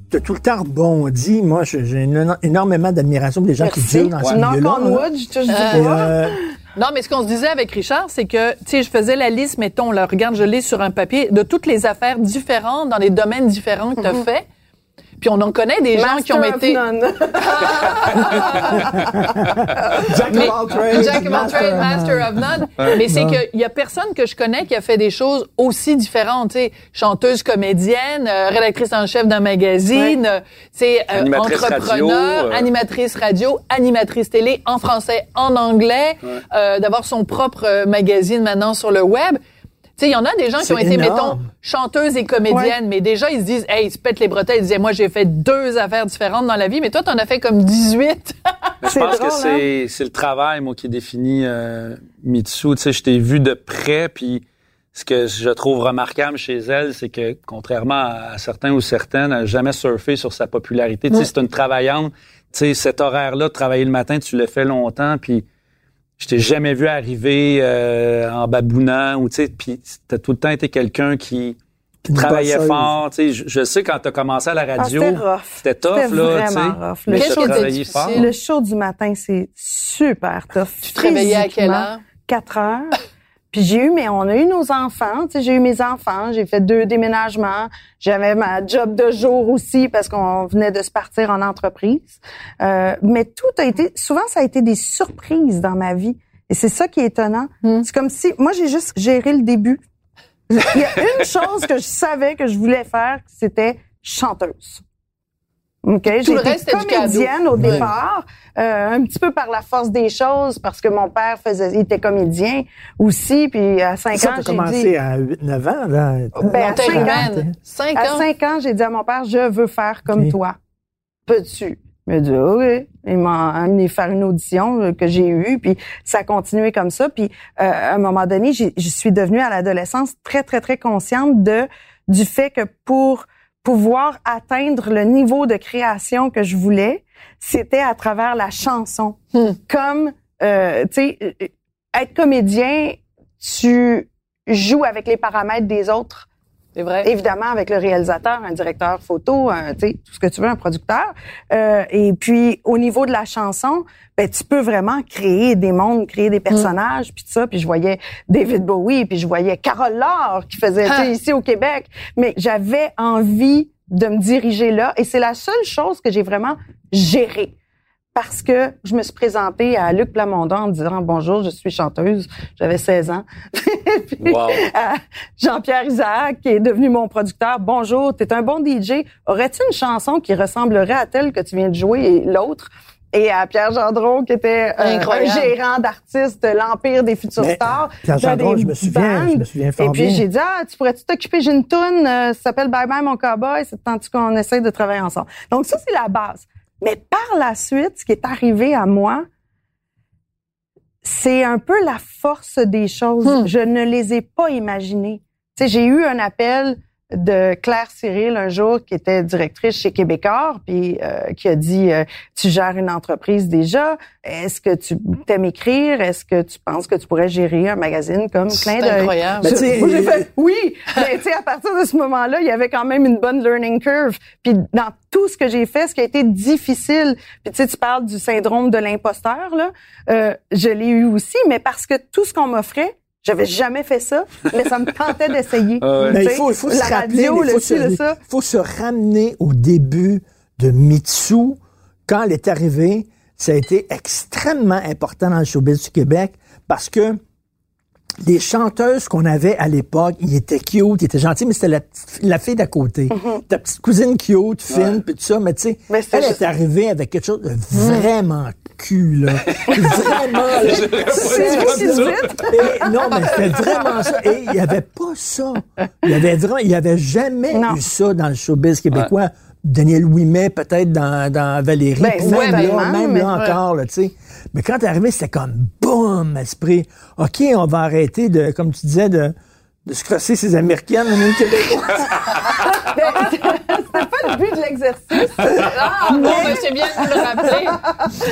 t'as tout le temps rebondi. Moi, j'ai j'ai éno- énormément d'admiration pour les gens qui durent dans ce Knock milieu-là. on wood, je touche du bois. Non, mais ce qu'on se disait avec Richard, c'est que, tu sais, je faisais la liste, mettons, là, regarde, je l'ai sur un papier, de toutes les affaires différentes dans les domaines différents que tu as fait. Puis on en connaît des gens qui ont Master of été... none. [laughs] Jack Mais- of all trades, Jack of all master trades, of master none. of none. Mais c'est qu'il y a personne que je connais qui a fait des choses aussi différentes. Tu sais, chanteuse, comédienne, euh, rédactrice en chef d'un magazine, euh, tu sais, euh, entrepreneur, radio, euh. animatrice radio, animatrice télé en français, en anglais, euh, d'avoir son propre magazine maintenant sur le web. Tu sais, il y en a des gens qui ont été, énorme. mettons, chanteuses et comédiennes, mais déjà, ils se disent, hey, ils se pètent les bretelles. Ils disaient, moi, j'ai fait deux affaires différentes dans la vie, mais toi, t'en as fait comme 18. [laughs] Mais je pense drôle, que c'est c'est le travail, moi, qui définit euh, Mitsu. Tu sais, je t'ai vu de près, puis ce que je trouve remarquable chez elle, c'est que, contrairement à certains ou certaines, elle n'a jamais surfé sur sa popularité. Tu sais, c'est une travaillante. Tu sais, cet horaire-là, de travailler le matin, tu l'as fait longtemps, puis je t'ai jamais vu arriver euh, en babounant, ou tu sais, puis t'as tout le temps été quelqu'un qui travaillait fort. Tu sais, je, je sais quand t'as commencé à la radio, Ah, c'était tough, C'était là, tu vraiment rough. Mais Le show fort. Le show du matin, c'est super tough. Tu te réveillais à quelle heure? 4 heures. Puis j'ai eu, mais on a eu nos enfants. Tu sais, j'ai eu mes enfants. J'ai fait deux déménagements. J'avais ma job de jour aussi parce qu'on venait de se partir en entreprise. Euh, mais tout a été, souvent ça a été des surprises dans ma vie. Et c'est ça qui est étonnant. C'est comme si, moi j'ai juste géré le début. Il y a une chose que je savais que je voulais faire, c'était chanteuse. OK, cadeau. comédienne au Ouais. départ, euh, un petit peu par la force des choses, parce que mon père faisait, il était comédien aussi, puis à 5 Ça, ans, j'ai commencé dit, à 8-9 ans, là? Ben, à Montagne cinq ans. humaine. Cinq à ans. 5 ans, j'ai dit à mon père, je veux faire comme toi. peux-tu? Il m'a dit, OK. Il m'a amené faire une audition euh, que j'ai eue, puis ça a continué comme ça. Puis euh, à un moment donné, je suis devenue à l'adolescence très, très, très consciente de du fait que pour pouvoir atteindre le niveau de création que je voulais, c'était à travers la chanson. Hmm. Comme, euh, tu sais, euh, être comédien, tu joues avec les paramètres des autres C'est vrai. évidemment avec le réalisateur, un directeur photo, un, tout ce que tu veux, un producteur. Euh, et puis au niveau de la chanson, ben tu peux vraiment créer des mondes, créer des personnages, puis ça. Puis je voyais David Bowie, puis je voyais Carole Laure qui faisait Ah. ici au Québec. Mais j'avais envie de me diriger là, et c'est la seule chose que j'ai vraiment gérée. Parce que je me suis présentée à Luc Plamondon en disant bonjour, je suis chanteuse, j'avais 16 ans. [laughs] Puis, Wow. à Jean-Pierre Isaac, qui est devenu mon producteur. Bonjour, t'es un bon DJ. Aurais-tu une chanson qui ressemblerait à telle que tu viens de jouer et l'autre? Et à Pierre Gendron, qui était euh, un gérant d'artistes de l'Empire des futurs Mais, stars. Pierre Gendron, je me souviens, bands. je me souviens fort Et puis j'ai dit, ah, tu pourrais-tu t'occuper, j'ai une toune, euh, ça s'appelle Bye Bye Mon Cowboy, c'est tant qu'on essaie de travailler ensemble. Donc ça, c'est la base. Mais par la suite, ce qui est arrivé à moi, c'est un peu la force des choses. Hmm. Je ne les ai pas imaginées. Tu sais, j'ai eu un appel de Claire Cyril un jour qui était directrice chez Québécois puis euh, qui a dit euh, tu gères une entreprise déjà est-ce que tu t'aimes écrire? Est-ce que tu penses que tu pourrais gérer un magazine comme C'est d'œil incroyable. Ben, fait oui. Mais tu sais, à partir de ce moment-là, il y avait quand même une bonne learning curve. Puis dans tout ce que j'ai fait, ce qui a été difficile, puis tu sais, tu parles du syndrome de l'imposteur là, euh, je l'ai eu aussi, mais parce que tout ce qu'on m'offrait, j'avais jamais fait ça, mais ça me tentait d'essayer. Ah. Mais il faut, il faut se rappeler, radio, il faut, le se, ça. faut se ramener au début de Mitsu. Quand elle est arrivée, ça a été extrêmement important dans le showbiz du Québec parce que les chanteuses qu'on avait à l'époque, ils étaient cute, ils étaient gentils, mais c'était la, petite- la fille d'à côté. Ta petite cousine cute, fine, puis tout ça, mais tu sais, elle juste- est arrivée avec quelque chose de vraiment cul, là. [laughs] vraiment, là. Et non, mais c'était vraiment ça. Et il n'y avait pas ça. Il y avait vraiment, il y avait jamais Non. eu ça dans le showbiz québécois. Daniel Ouimet, peut-être dans, dans Valérie. Ben, même ouais, là, vraiment, même mais- là encore, là, tu sais. Mais quand t'es arrivé, c'était comme boum, esprit. OK, on va arrêter de, comme tu disais, de, de se crosser ces Américaines, est une Québécoise. [laughs] C'était pas le but de l'exercice. Ah, bon, ben, c'est bien de le rappeler.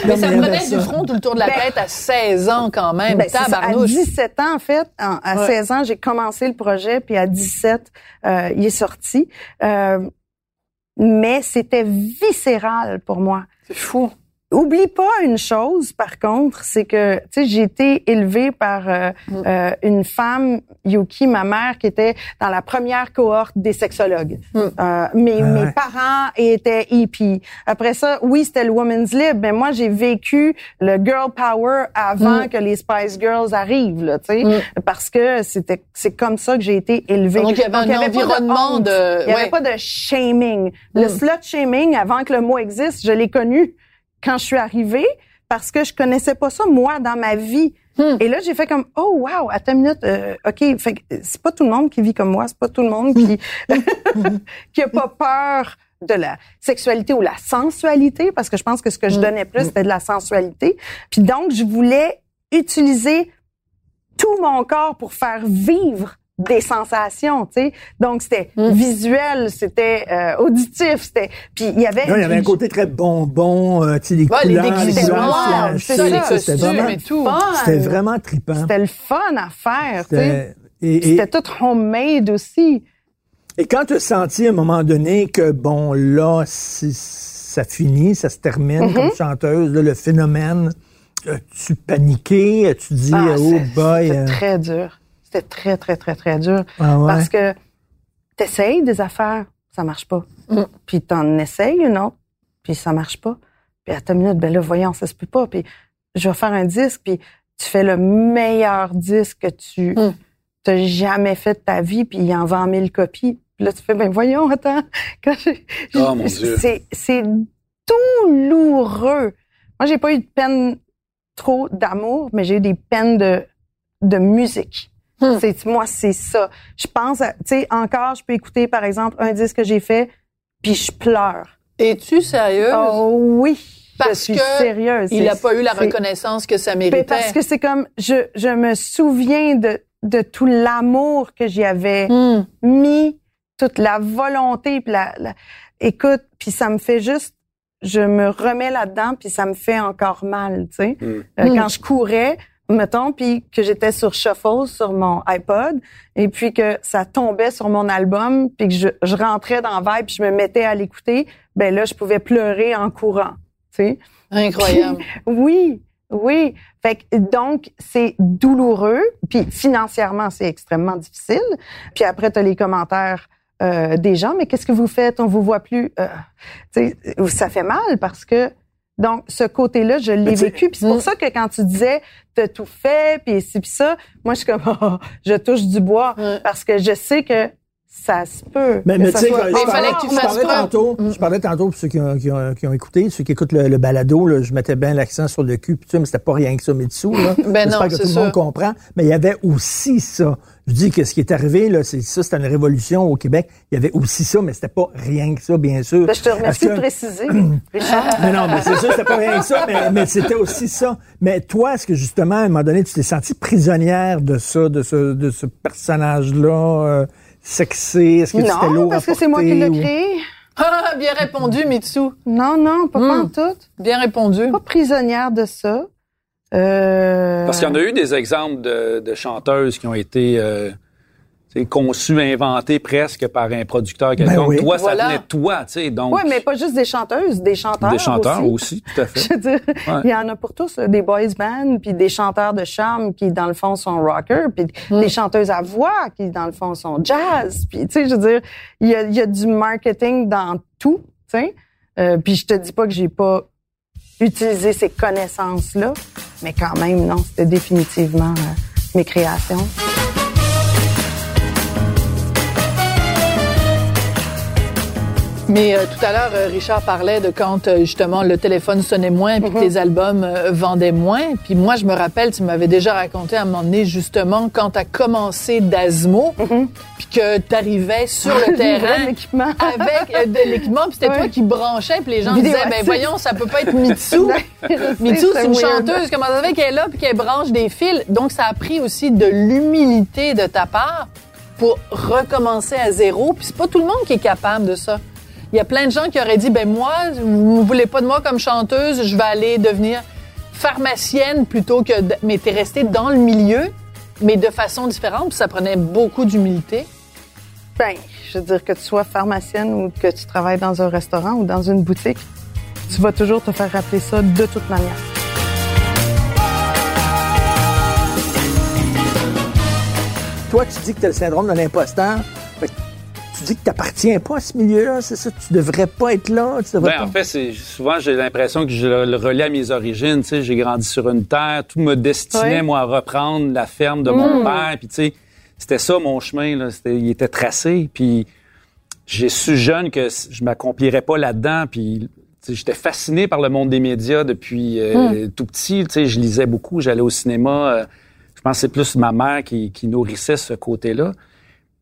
mais mais ça me ça. du front tout le tour de la Ben- tête à 16 ans quand même. Ben, ça. À Tabarnouche. 17 ans, en fait, en- à Ouais. 16 ans, j'ai commencé le projet, puis à 17, euh, il est sorti. Euh, mais c'était viscéral pour moi. C'est fou. Oublie pas une chose, par contre, c'est que tu sais j'ai été élevée par euh, Mm. euh, une femme, Yuki, ma mère, qui était dans la première cohorte des sexologues. Mm. Euh, mes, Ah mes ouais. parents étaient hippies. Après ça, oui, c'était le Women's Lib, mais moi j'ai vécu le girl power avant Mm. que les Spice Girls arrivent, là, tu sais, Mm. parce que c'était c'est comme ça que j'ai été élevée. Donc, il y avait un pas de environnement honte. de- Il y avait ouais. pas de shaming. Le slut shaming, avant que le mot existe, je l'ai connu quand je suis arrivée parce que je connaissais pas ça moi dans ma vie. Hmm. Et là j'ai fait comme oh wow attends une minute euh, ok fait c'est pas tout le monde qui vit comme moi c'est pas tout le monde qui [laughs] qui a pas peur de la sexualité ou la sensualité parce que je pense que ce que je donnais plus c'était de la sensualité puis donc je voulais utiliser tout mon corps pour faire vivre des sensations, tu sais. Donc c'était Mm. visuel, c'était euh, auditif, c'était puis il y avait il y avait un côté très bonbon, euh, tu sais, les Ouais, les couleurs, couleurs flashées, ça, ça, C'était costumes vraiment, et tout. c'était vraiment trippant. C'était le fun à faire, tu sais. C'était- et- et- C'était tout homemade aussi. Et quand tu as senti à un moment donné que, bon, là, ça finit, ça se termine Mm-hmm. comme chanteuse, là, le phénomène, tu paniqué, tu dis, Ah, oh c'est- boy. C'était euh, très dur. C'était très très très très dur ah ouais. parce que t'essayes des affaires, ça marche pas. Mm. Puis t'en essayes une autre, puis ça marche pas. Puis à ta minute, ben là, voyons, ça se peut pas. Puis je vais faire un disque, puis tu fais le meilleur disque que tu Mm. t'as jamais fait de ta vie, puis il en vend mille copies. Puis là, tu fais, ben voyons, attends. [laughs] Quand je- je- Oh, mon Dieu. C'est, c'est douloureux. Moi, j'ai pas eu de peine trop d'amour, mais j'ai eu des peines de, de musique. Hmm. C'est, moi, c'est ça. Je pense, à- tu sais, encore, je peux écouter, par exemple, un disque que j'ai fait, puis je pleure. Es-tu sérieuse? Oh oui. Parce je suis que sérieuse. Il n'a C'est- pas eu la reconnaissance que ça Ben, méritait. parce que c'est comme, je, je me souviens de, de tout l'amour que j'y avais Hmm. mis, toute la volonté, puis la, la- écoute, puis ça me fait juste, je me remets là-dedans, puis ça me fait encore mal, tu sais. Mm. Euh. Quand je courais, mettons, puis que j'étais sur shuffle sur mon iPod, et puis que ça tombait sur mon album, puis que je, je rentrais dans vibe, puis je me mettais à l'écouter, ben là, je pouvais pleurer en courant, tu sais. Incroyable. [laughs] Oui, oui. Fait que, donc, c'est douloureux. Puis financièrement, c'est extrêmement difficile. Puis après, tu as les commentaires euh, des gens. Mais qu'est-ce que vous faites? On vous voit plus. Euh, tu sais, ça fait mal parce que... Donc, ce côté-là, je l'ai vécu. Puis c'est pour ça que quand tu disais, t'as tout fait, puis ci, puis ça, moi, je suis comme, oh, [laughs] je touche du bois. Parce que je sais que ça se peut. Mais, mais ça tu sais, soit je, Mais je il fallait parlais, que tu je parlais tantôt, Mm. je parlais tantôt pour ceux qui ont, qui ont- qui ont écouté, ceux qui écoutent le, le balado, là, je mettais bien l'accent sur le cul, puis ça, mais c'était pas rien que ça, Mitsu, là. [laughs] Ben non, J'espère que tout le monde comprend. Mais il y avait aussi ça. Je dis que ce qui est arrivé, là, c'est ça, c'était une révolution au Québec. Il y avait aussi ça, mais c'était pas rien que ça, bien sûr. Ben, je te remercie de préciser, [clears throat] Richard. mais non, mais c'est sûr, c'était pas rien que ça, mais, mais c'était aussi ça. Mais toi, est-ce que justement, à un moment donné, tu t'es sentie prisonnière de ça, de ce, de ce personnage-là, euh, sexy? Est-ce que c'était à parce que c'est moi qui l'ai ou- créé. [laughs] Ah, bien répondu, Mitsu. Non, non, pas Mm. tout. Bien répondu. Pas prisonnière de ça. Euh... Parce qu'il y en a eu des exemples de, de chanteuses qui ont été euh, conçues, inventées presque par un producteur quelconque. oui. Toi, Voilà. ça venait de toi, tu sais, donc Oui, mais pas juste des chanteuses, des chanteurs. des chanteurs aussi. aussi, tout à [laughs] fait. Je veux dire, Ouais. il y en a pour tous, là, des boys bands, puis des chanteurs de charme qui, dans le fond, sont rockers, puis Mm. des chanteuses à voix qui, dans le fond, sont jazz. Puis, tu sais, je veux dire, il y a, il y a du marketing dans tout, tu sais. Euh, puis je te dis pas que j'ai pas utilisé ces connaissances-là, mais quand même, non, c'était définitivement euh, mes créations. Mais euh, tout à l'heure, euh, Richard parlait de quand euh, justement le téléphone sonnait moins puis que tes albums euh, vendaient moins. Puis moi, je me rappelle, tu m'avais déjà raconté à un moment donné justement quand tu as commencé d'Asmo, puis que tu arrivais sur le [laughs] terrain l'équipement. [laughs] avec de l'équipement, puis c'était toi qui branchais, puis les gens Vidéo disaient, ben voyons, ça peut pas être Mitsu. [laughs] Mitsu, c'est une chanteuse. Comment ça fait qu'elle est là puis qu'elle branche des fils? Donc, ça a pris aussi de l'humilité de ta part pour recommencer à zéro. Puis c'est pas tout le monde qui est capable de ça. Il y a plein de gens qui auraient dit, ben moi, vous ne voulez pas de moi comme chanteuse, je vais aller devenir pharmacienne plutôt que... de- Mais t'es restée dans le milieu, mais de façon différente. Puis ça prenait beaucoup d'humilité. Ben, je veux dire que tu sois pharmacienne ou que tu travailles dans un restaurant ou dans une boutique, tu vas toujours te faire rappeler ça de toute manière. Toi, tu dis que tu as le syndrome de l'imposteur. Tu dis que tu n'appartiens pas à ce milieu-là, c'est ça? Tu devrais pas être là. Tu devrais Ben, pas... en fait, c'est souvent j'ai l'impression que je le, relie à mes origines. Tu sais, j'ai grandi sur une terre, tout me destinait Ouais. moi à reprendre la ferme de mon père. Puis tu sais, c'était ça mon chemin. Là. C'était- il était tracé. Puis j'ai su jeune que je m'accomplirais pas là-dedans. Puis tu sais, j'étais fasciné par le monde des médias depuis euh, tout petit. Tu sais, je lisais beaucoup, j'allais au cinéma. euh, je pense que c'est plus ma mère qui, qui nourrissait ce côté-là.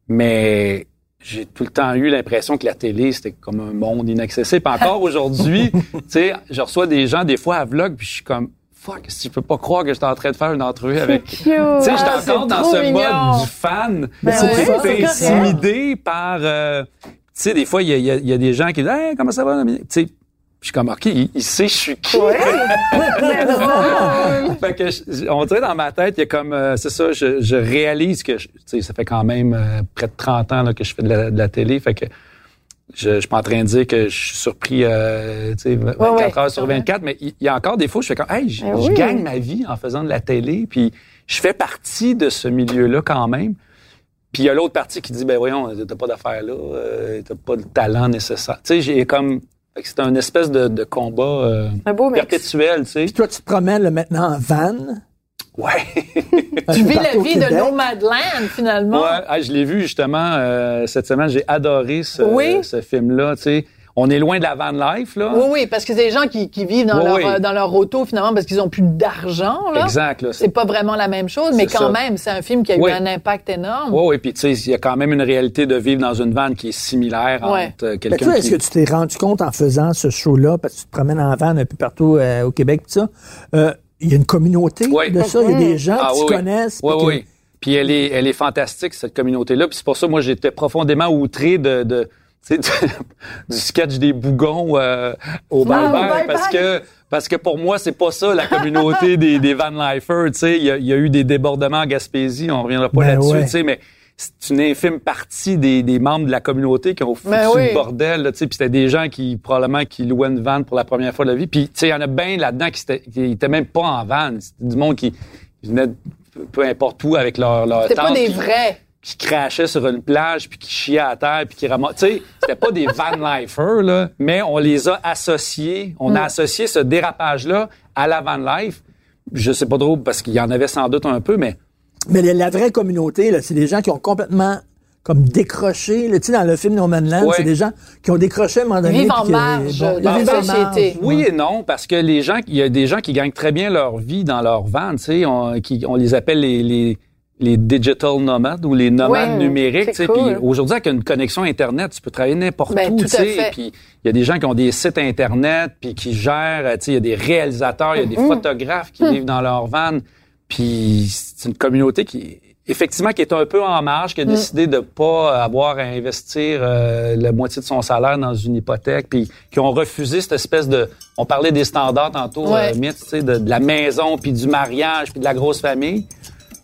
Mais j'ai tout le temps eu l'impression que la télé, c'était comme un monde inaccessible. Encore aujourd'hui, [laughs] tu sais, je reçois des gens, des fois, à vlog, puis je suis comme, fuck, si je peux pas croire que j'étais en train de faire une entrevue avec... Tu sais, Ah, j'étais c'est encore dans ce mignon. mode du fan. Ben c'est intimidé par... euh, tu sais, des fois, il y a, y a des gens qui disent, hey, comment ça va? Tu sais, je suis comme, OK, il, il sait je suis qui? [laughs] fait que je- on dirait dans ma tête, il y a comme, euh, c'est ça, je, je réalise que, tu sais, ça fait quand même euh, près de 30 ans là, que je fais de la, de la télé, fait que je, je suis pas en train de dire que je suis surpris, euh, tu sais, 24 ouais, heures sur c'est vrai. 24, mais il y a encore des fois, où je fais comme, hey, je, Eh je oui. gagne ma vie en faisant de la télé, puis je fais partie de ce milieu-là quand même. Puis il y a l'autre partie qui dit, ben voyons, t'as pas d'affaires là, euh, t'as pas le talent nécessaire. Tu sais, j'ai comme, c'est un espèce de, de combat euh, Un beau mix. perpétuel, tu sais. Puis toi, tu te promènes là, maintenant en van? Ouais. [laughs] Tu vis la vie de. Nomadland, finalement. Ouais, ah, je l'ai vu justement euh, cette semaine. J'ai adoré ce, Oui. ce film-là. Tu sais, on est loin de la van life, là. Oui, oui, parce que c'est des gens qui, qui vivent dans, Oui, leur, oui. euh, dans leur auto finalement parce qu'ils ont plus d'argent. là. Exact, là. C'est pas vraiment la même chose, mais quand ça. même, c'est un film qui a Oui. eu un impact énorme. Oui, oui, puis tu sais, il y a quand même une réalité de vivre dans une van qui est similaire entre euh, Mais quelqu'un toi, est-ce qui... que tu t'es rendu compte en faisant ce show-là, parce que tu te promènes en van un peu partout euh, au Québec, tout ça, euh, il y a une communauté Oui. de ça, il y a des gens Ah, qui oui, se connaissent. Oui, oui. Puis elle est, elle est fantastique, cette communauté-là. Puis c'est pour ça, moi, j'étais profondément outré de, de, tu sais, de- du sketch des bougons euh, au bye-bye. parce que parce que pour moi, c'est pas ça, la communauté [laughs] des, des van lifers. Tu sais, il y a, il y a eu des débordements en Gaspésie, on reviendra pas Ben là-dessus, ouais. tu sais, mais c'est une infime partie des, des membres de la communauté qui ont foutu Ben oui. le bordel, là, tu sais, puis c'était des gens qui, probablement, qui louaient une van pour la première fois de la vie. Puis, tu sais, il y en a bien là-dedans qui, étaient- qui étaient même pas en van. C'était du monde qui venait de peu importe où avec leur, leur C'était pas des vrais. Qui crachait sur une plage puis qui chiait à terre puis qui ramassait. Tu sais, c'était pas des van lifers là, mais on les a associés. On a associé ce dérapage là à la van life. Je sais pas trop parce qu'il y en avait sans doute un peu, mais Mais la, vraie communauté, là, c'est des gens qui ont complètement comme décroché. là, Tu sais, dans le film No Man's Land, Ouais. c'est des gens qui ont décroché à un moment donné. Vivent en marge ils la vivent en société. marge. oui et non parce que les gens, il y a des gens qui gagnent très bien leur vie dans leur van. Tu sais, on, qui, on les appelle les, les les digital nomades ou les nomades Ouais, numériques. cool. Puis aujourd'hui, avec une connexion Internet, tu peux travailler n'importe Ben, où. Puis il y a des gens qui ont des sites Internet, puis qui gèrent. tu sais, Il y a des réalisateurs, il y a des Mm-hmm. photographes qui vivent dans leur van. Puis c'est une communauté qui, effectivement, qui est un peu en marge, Mm. qui a décidé de pas avoir à investir euh, la moitié de son salaire dans une hypothèque, puis qui ont refusé cette espèce de... On parlait des standards tantôt, Ouais. euh, sais, de, de la maison, puis du mariage, puis de la grosse famille.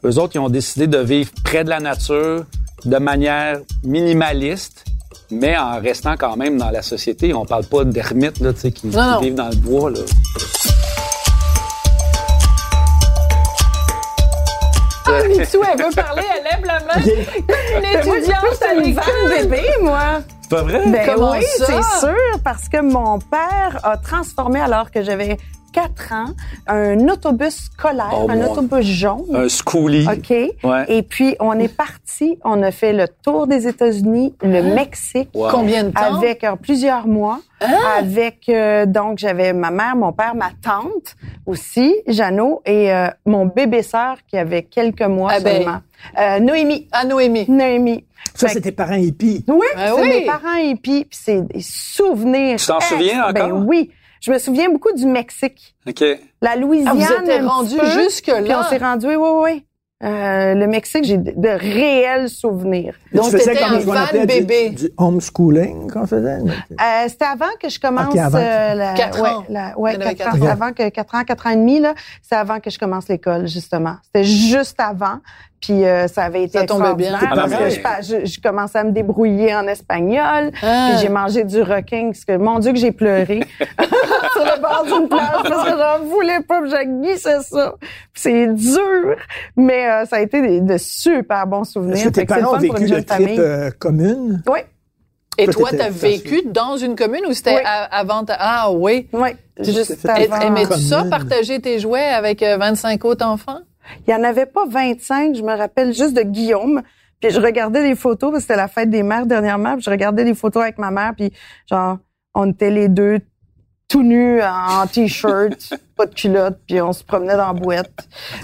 Eux autres, ils ont décidé de vivre près de la nature, de manière minimaliste, mais en restant quand même dans la société. On parle pas d'ermites, là, tu sais, qui, qui vivent dans le bois, là. Ah, Mitsou, elle veut parler, elle lève la [laughs] main. Une étudiante à l'école. bébé, moi. C'est pas vrai? Ben Comment oui, c'est sûr, parce que mon père a transformé, alors que j'avais 4 ans, un autobus scolaire, Oh, un mon- autobus jaune. Un schoolie. OK? Ouais. Et puis, on est parti, on a fait le tour des États-Unis, le Mexique. Wow. Combien de temps? Avec euh, plusieurs mois, avec euh, donc j'avais ma mère, mon père, ma tante aussi, Jeannot, et euh, mon bébé sœur qui avait quelques mois Ah ben. seulement. Euh, Noémie. À Noémie. Noémie. Ça, c'est tes parents hippies. oui, Ben c'est oui. mes parents hippies, puis c'est des souvenirs. Tu t'en souviens Ben encore? oui. Je me souviens beaucoup du Mexique. OK. La Louisiane. Ah, vous étiez rendu jusque-là? Puis on s'est rendu, oui, oui, oui. Euh, le Mexique, j'ai de, de réels souvenirs. Donc, comme un van appelait du- bébé. Du, homeschooling qu'on faisait. Euh, c'était avant que je commence Ok, avant. euh, la, Quatre ouais, ans. la- ouais, avait quatre ans. quatre ans. Avant que quatre ans, quatre ans et demi là, c'est avant que je commence l'école justement. C'était juste avant. Puis euh, ça avait été Ça tombait bien. extraordinaire Ah, parce ben que oui. je, je, je commençais à me débrouiller en espagnol. Ah. Puis j'ai mangé du requin parce que mon Dieu que j'ai pleuré [laughs] sur le bord d'une plage parce que j'en voulais pas, je glissais ça. Puis c'est dur, mais euh, ça a été des- de super bons souvenirs. Tes c'est parents ont vécu une le jeune trip famille. euh, commune? Oui, Et Toi, t'étais t'as vécu dans une commune ou c'était Oui. avant ta... Ah oui. oui, J'ai juste. Aimais-tu ça, partager tes jouets avec euh, 25 autres enfants? Il y en avait pas 25, je me rappelle juste de Guillaume. Puis je regardais les photos parce que c'était la fête des mères dernièrement, puis je regardais les photos avec ma mère puis genre on était les deux tout nus en t-shirt, [laughs] pas de culotte, puis on se promenait dans la boîte.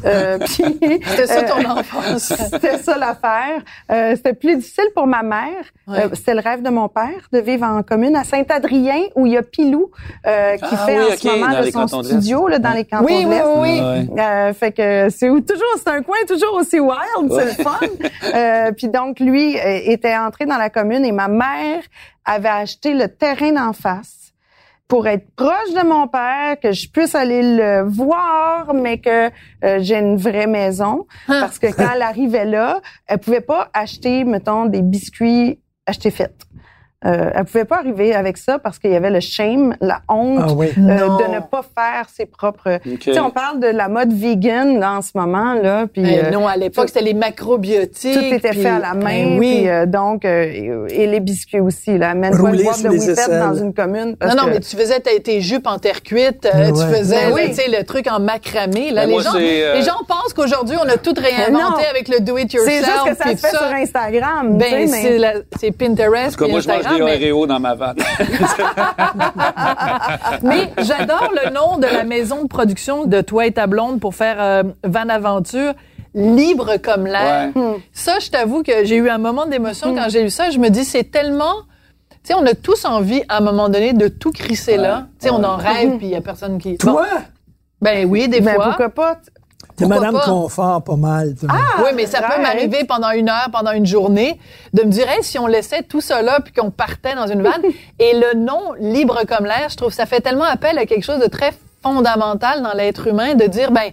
Euh, [laughs] C'était ça ton euh, enfance. [laughs] C'était ça l'affaire. Euh, c'était plus difficile pour ma mère. Ouais. Euh, c'était le rêve de mon père de vivre en commune à Saint-Adrien où il y a Pilou euh, qui Ah fait oui, en ce moment dans de les son studio là, dans les cantons Oui, de oui, oui. Ouais. Euh, fait que c'est où- toujours c'est un coin toujours aussi wild, c'est le fun. Euh, puis donc lui euh, était entré dans la commune et ma mère avait acheté le terrain d'en face pour être proche de mon père, que je puisse aller le voir, mais que euh, j'ai une vraie maison. Hein. Parce que quand elle arrivait là, elle pouvait pas acheter, mettons, des biscuits achetés faits. Euh, elle pouvait pas arriver avec ça parce qu'il y avait le shame, la honte Ah oui. euh, de ne pas faire ses propres. OK. Tu sais, on parle de la mode vegan là, en ce moment là, puis Eh euh, non, à l'époque, c'était les macrobiotiques. tout était puis- fait à la main, Ben oui. puis euh, donc euh, et, les biscuits aussi là, même pas de whippet dans une commune. Parce non, non, que- mais tu faisais tes, tes jupes en terre cuite, euh, Ouais. tu faisais Ben oui. tu sais, le truc en macramé. Là, Ben les, moi, gens, euh, les gens pensent qu'aujourd'hui, on a tout réinventé Non. avec le do-it-yourself. c'est juste que ça se fait sur Instagram. Ben, mais- c'est la- c'est Pinterest En tout cas, puis moi, je mange Instagram. Mais- Oreos dans ma vanne. [laughs] Mais j'adore le nom de la maison de production de toi et ta blonde pour faire euh, Van Aventure. Libre comme l'air. Ouais. Ça, je t'avoue que j'ai eu un moment d'émotion quand j'ai lu ça. Je me dis, c'est tellement... Tu sais, on a tous envie, à un moment donné, de tout crisser là. Tu sais, on en rêve, puis il y a personne qui... Bon, Toi, ben oui, des Mais fois. pourquoi pas? T'es Madame pas? Confort pas mal. toi. oui, mais ça peut m'arriver pendant une heure, pendant une journée, de me dire, hey, si on laissait tout ça là, puis qu'on partait dans une vanne. [laughs] et le nom libre comme l'air, je trouve, ça fait tellement appel à quelque chose de très fondamental dans l'être humain, de dire, ben,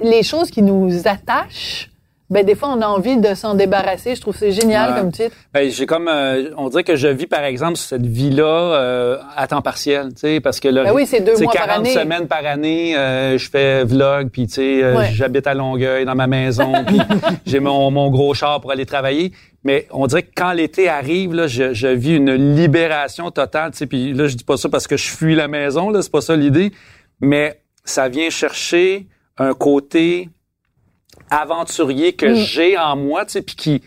les choses qui nous attachent, ben, des fois, on a envie de s'en débarrasser. Je trouve que c'est génial Ouais. comme titre. Ben, j'ai comme, euh, on dirait que je vis par exemple cette vie-là euh, à temps partiel, tu sais, parce que là, Ben oui, c'est deux c'est mois par 40 année. semaines par année, euh, je fais vlog, puis tu sais, euh, Ouais. j'habite à Longueuil dans ma maison, [laughs] puis j'ai mon, mon gros char pour aller travailler. Mais on dirait que quand l'été arrive, là, je, je vis une libération totale, tu sais. Puis là, je dis pas ça parce que je fuis la maison, là, c'est pas ça l'idée, mais ça vient chercher un côté aventurier que j'ai en moi, tu sais, puis qui,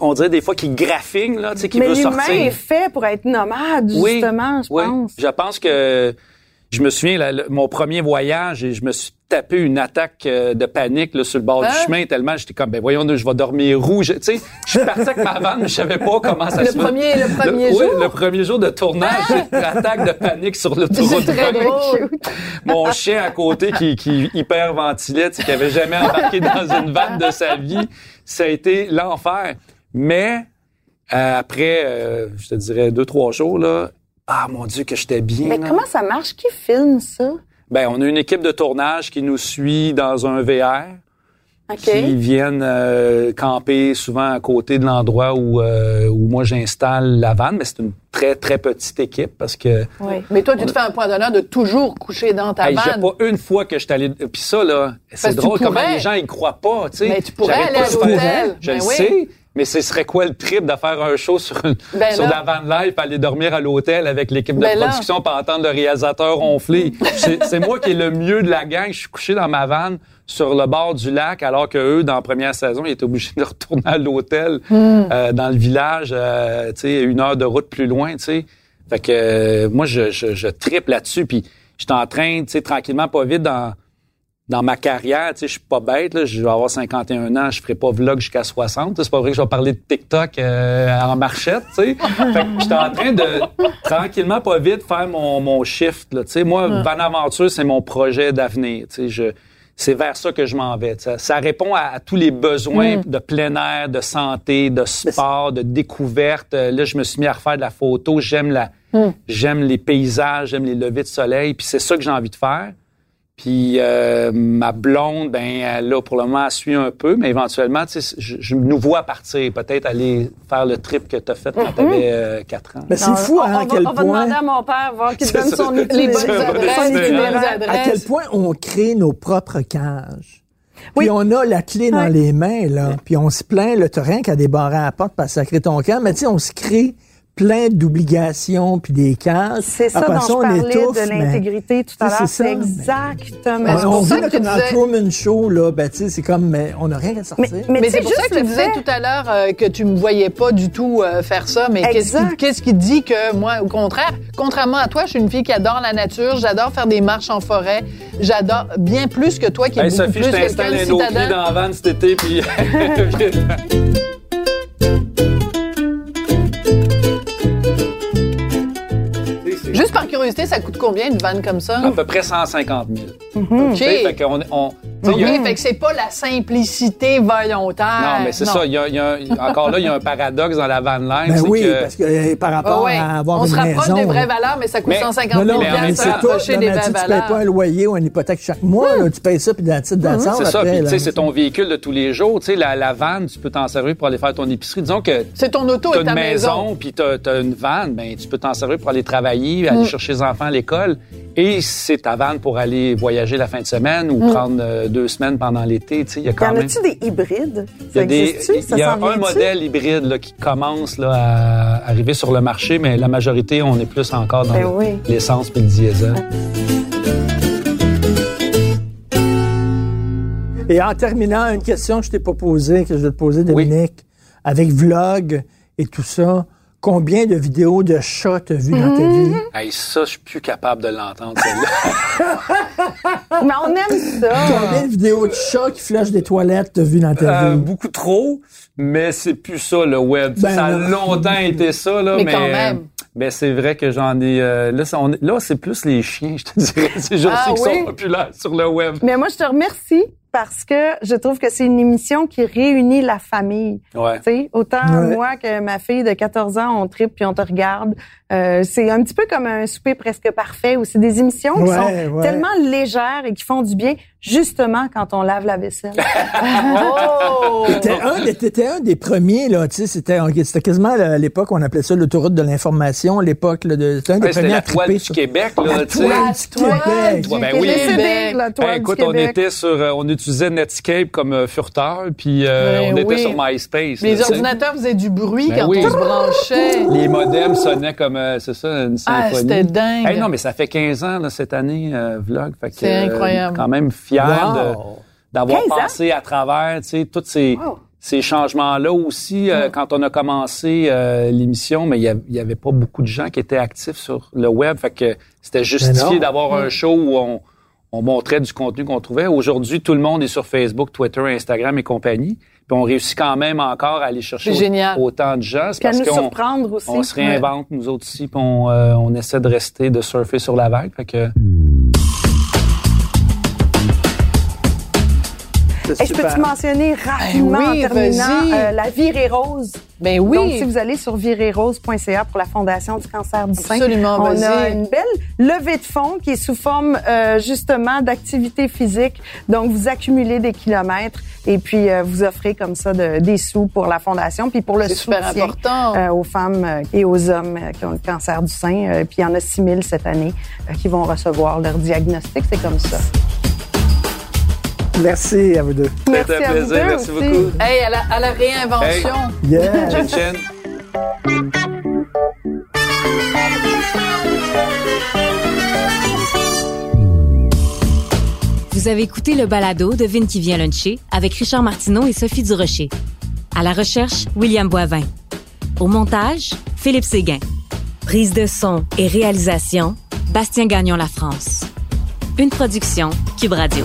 on dirait des fois qui graphine, là, tu sais, qui Mais veut l'humain sortir. est fait pour être nomade, Oui, justement, je oui. pense. Je pense que je me souviens, le- mon premier voyage, et je me suis tapé une attaque euh, de panique là, sur le bord Hein? du chemin tellement j'étais comme, ben voyons, je vais dormir rouge. Tu sais, je suis parti avec ma vanne, mais je savais pas comment ça Le se premier, le premier oui, jour. le premier jour de tournage, j'ai une attaque de panique sur 20. [laughs] drôle. Mon chien à côté qui, qui hyper ventilait, tu sais, qui avait jamais embarqué dans une vanne de sa vie, ça a été l'enfer. Mais euh, après, euh, je te dirais deux trois jours là, ah mon Dieu que j'étais bien. Mais là. comment ça marche? Qui filme ça? Ben, on a une équipe de tournage qui nous suit dans un VR, OK. qui viennent euh, camper souvent à côté de l'endroit où, euh, où moi j'installe la vanne, mais c'est une très très petite équipe parce que Oui. Mais toi, tu te fais un point d'honneur de toujours coucher dans ta Hey, j'ai vanne. pas une fois que je suis allé. Puis ça, là, c'est drôle comment les gens ils croient pas, tu sais. Mais tu pourrais aller à l'hôtel. Je Ben le oui. sais, mais ce serait quoi le trip de faire un show sur, une, Ben sur là. la van live, aller dormir à l'hôtel avec l'équipe de Ben là. production, pas entendre le réalisateur ronfler? c'est moi qui est le mieux de la gang. Je suis couché dans ma vanne sur le bord du lac, alors que eux, dans la première saison, ils étaient obligés de retourner à l'hôtel Hmm. euh, dans le village, euh, tu sais, une heure de route plus loin, tu sais. Fait que euh, moi, je, je, je tripe là-dessus. Puis j'étais en train, tu sais, tranquillement, pas vite, dans, dans ma carrière, tu sais, je suis pas bête, là, je vais avoir 51 ans, je ferai pas vlog jusqu'à 60. C'est pas vrai que je vais parler de TikTok euh, en marchette, tu sais. [laughs] fait que j'étais en train de, tranquillement, pas vite, faire mon, mon shift, là. Tu sais, moi, Van Aventure, c'est mon projet d'avenir, tu sais. Je, c'est vers ça que je m'en vais. Ça répond à, à tous les besoins de plein air, de santé, de sport, de découverte. Euh, Là, je me suis mis à refaire de la photo. J'aime la, j'aime les paysages, j'aime les levées de soleil. Puis c'est ça que j'ai envie de faire. Puis euh, ma blonde, ben elle, là pour le moment, elle suit un peu, mais éventuellement, tu sais, je, je nous vois partir, peut-être aller faire le trip que tu as fait quand tu avais 4 ans. Mais c'est fou on, hein, on à va, quel on va point, demander à mon père, voir qu'il donne ça. son Les adresses, les à quel point on crée nos propres cages? Oui. Puis on a la clé dans Ouais. les mains, là. Puis on se plaint, le terrain qu'à débarrer à la porte pour sacrer ton camp. Mais tu sais, on se crée plein d'obligations puis des cages. C'est ça Après dont je on parlais étouffe, de mais- l'intégrité tout à l'heure. c'est ça, mais- exactement. On, ça tu comme dans disais- Truman Show, là, ben, c'est comme, mais on n'a rien à sortir. Mais, mais, c'est pour ça que tu disais fait- tout à l'heure euh, que tu me voyais pas du tout euh, faire ça, mais qu'est-ce qui, dit que moi, au contraire, contrairement à toi, je suis une fille qui adore la nature, j'adore faire des marches en forêt, j'adore bien plus que toi qui est Hey, beaucoup Sophie, plus je t'installe un citadin. dans la van cet été, puis... [laughs] curiosité, ça coûte combien une vanne comme ça? à peu près 150 000. OK. Tu sais, fait qu'on- on, tu sais, il y a- OK, fait que c'est pas la simplicité volontaire. Non, mais c'est ça. Il y a, il y a un- encore là, il y a un paradoxe dans la van life. Ben c'est oui, que, parce que euh, par rapport ouais. à avoir On une se rapproche maison, des vraies valeurs, mais ça coûte Mais- 150 Non, 000 non, Mais tout. rapprocher Non, des mais vraies tu, tu payes valeurs. pas un loyer ou une hypothèque chaque mois. là. tu payes ça puis la titre d'assemble c'est ça. Puis, tu là. sais, c'est ton véhicule de tous les jours. Tu sais, la, la vanne, tu peux t'en servir pour aller faire ton épicerie. Disons que C'est ton auto tu as et ta une maison. maison, puis tu as, une vanne, ben, tu peux t'en servir pour aller travailler, Mm. aller chercher les enfants à l'école. Et c'est ta vanne pour aller voyager la fin de semaine ou Mm. prendre euh, deux semaines pendant l'été. Il y a Y quand en même... a-tu des hybrides? Il y a, Ça des? Ça y a un modèle hybride là, qui commence là, à arriver sur le marché, mais la majorité, on est plus encore dans Ben le- oui. l'essence et le diesel. Et en terminant, une question que je t'ai pas posée, que je vais te poser, Dominique, avec vlog et tout ça, Combien de vidéos de chats t'as vu dans ta Mm-hmm. vie? Hey, ça, je suis plus capable de l'entendre, celle-là. [laughs] Mais on aime ça. Combien de vidéos de chats qui flushent des toilettes t'as vu dans ta Euh, vie? beaucoup trop, mais c'est plus ça, le web. Ben ça a longtemps été ça, là, Mais mais... quand même. Ben, c'est vrai que j'en ai... euh, là, c'est- on est- là, c'est plus les chiens, je te dirais. [laughs] C'est juste Ah qui oui? sont populaires sur le web. Mais moi, je te remercie parce que je trouve que c'est une émission qui réunit la famille. Ouais. Tu sais, autant Ouais. moi que ma fille de 14 ans, on tripe puis on te regarde. Euh, c'est un petit peu comme un souper presque parfait où c'est des émissions qui Ouais, sont ouais. tellement légères et qui font du bien justement quand on lave la vaisselle. [laughs] Oh! T'étais un, un des premiers, là, tu sais, c'était, quasiment à l'époque, on appelait ça l'autoroute de l'information, l'époque, là, de, c'était un des Ouais, premiers à la toile triper du Québec, là, La tu sais. toile du toile Québec. ben oui. Québec, la toile Hey, du écoute, on Québec. était sur, euh, on utilisait Netscape comme euh, furteur, puis euh, Ben on était sur MySpace. Les là, ordinateurs faisaient du bruit Ben quand oui. on se branchait. Les modems sonnaient comme, euh, c'est ça, une Ah, symphonie. c'était dingue. Hey, non, mais ça fait 15 ans, là, cette année, euh, Vlog. Fait que, C'est euh, incroyable. quand même fier Wow. d'avoir 15 ans? passé à travers, tu sais, tous ces, Wow. ces changements-là aussi. euh, Quand on a commencé euh, l'émission, mais il y av- il y avait pas beaucoup de gens qui étaient actifs sur le web. Fait que c'était Ben justifié d'avoir un show où on, on montrait du contenu qu'on trouvait. Aujourd'hui, tout le monde est sur Facebook, Twitter, Instagram et compagnie. Puis on réussit quand même encore à aller chercher au- autant de gens. C'est parce nous qu'on surprendre aussi. on se réinvente, nous autres aussi, puis on, euh, on essaie de rester, de surfer sur la vague. Fait que, Hey, je peux-tu mentionner rapidement Ben oui, en terminant euh, la virée rose? Ben oui. Donc, si vous allez sur virerose.ca pour la Fondation du cancer du sein, Absolument, on a une belle levée de fonds qui est sous forme euh, justement d'activité physique. Donc, vous accumulez des kilomètres et puis euh, vous offrez comme ça de- des sous pour la Fondation, puis pour le soutien important. euh, aux femmes euh, et aux hommes qui ont le cancer du sein. Euh, puis il y en a 6 000 cette année qui vont recevoir leur diagnostic. C'est comme ça. Merci à vous deux. Merci C'était un à vous plaisir. deux Merci aussi. beaucoup. Hey, à la, à la réinvention. Yeah. Chen Chen. Vous avez écouté le balado de Vine qui vient luncher avec Richard Martineau et Sophie Durocher. À la recherche, William Boivin. Au montage, Philippe Séguin. Prise de son et réalisation, Bastien Gagnon La France. Une production Cube Radio.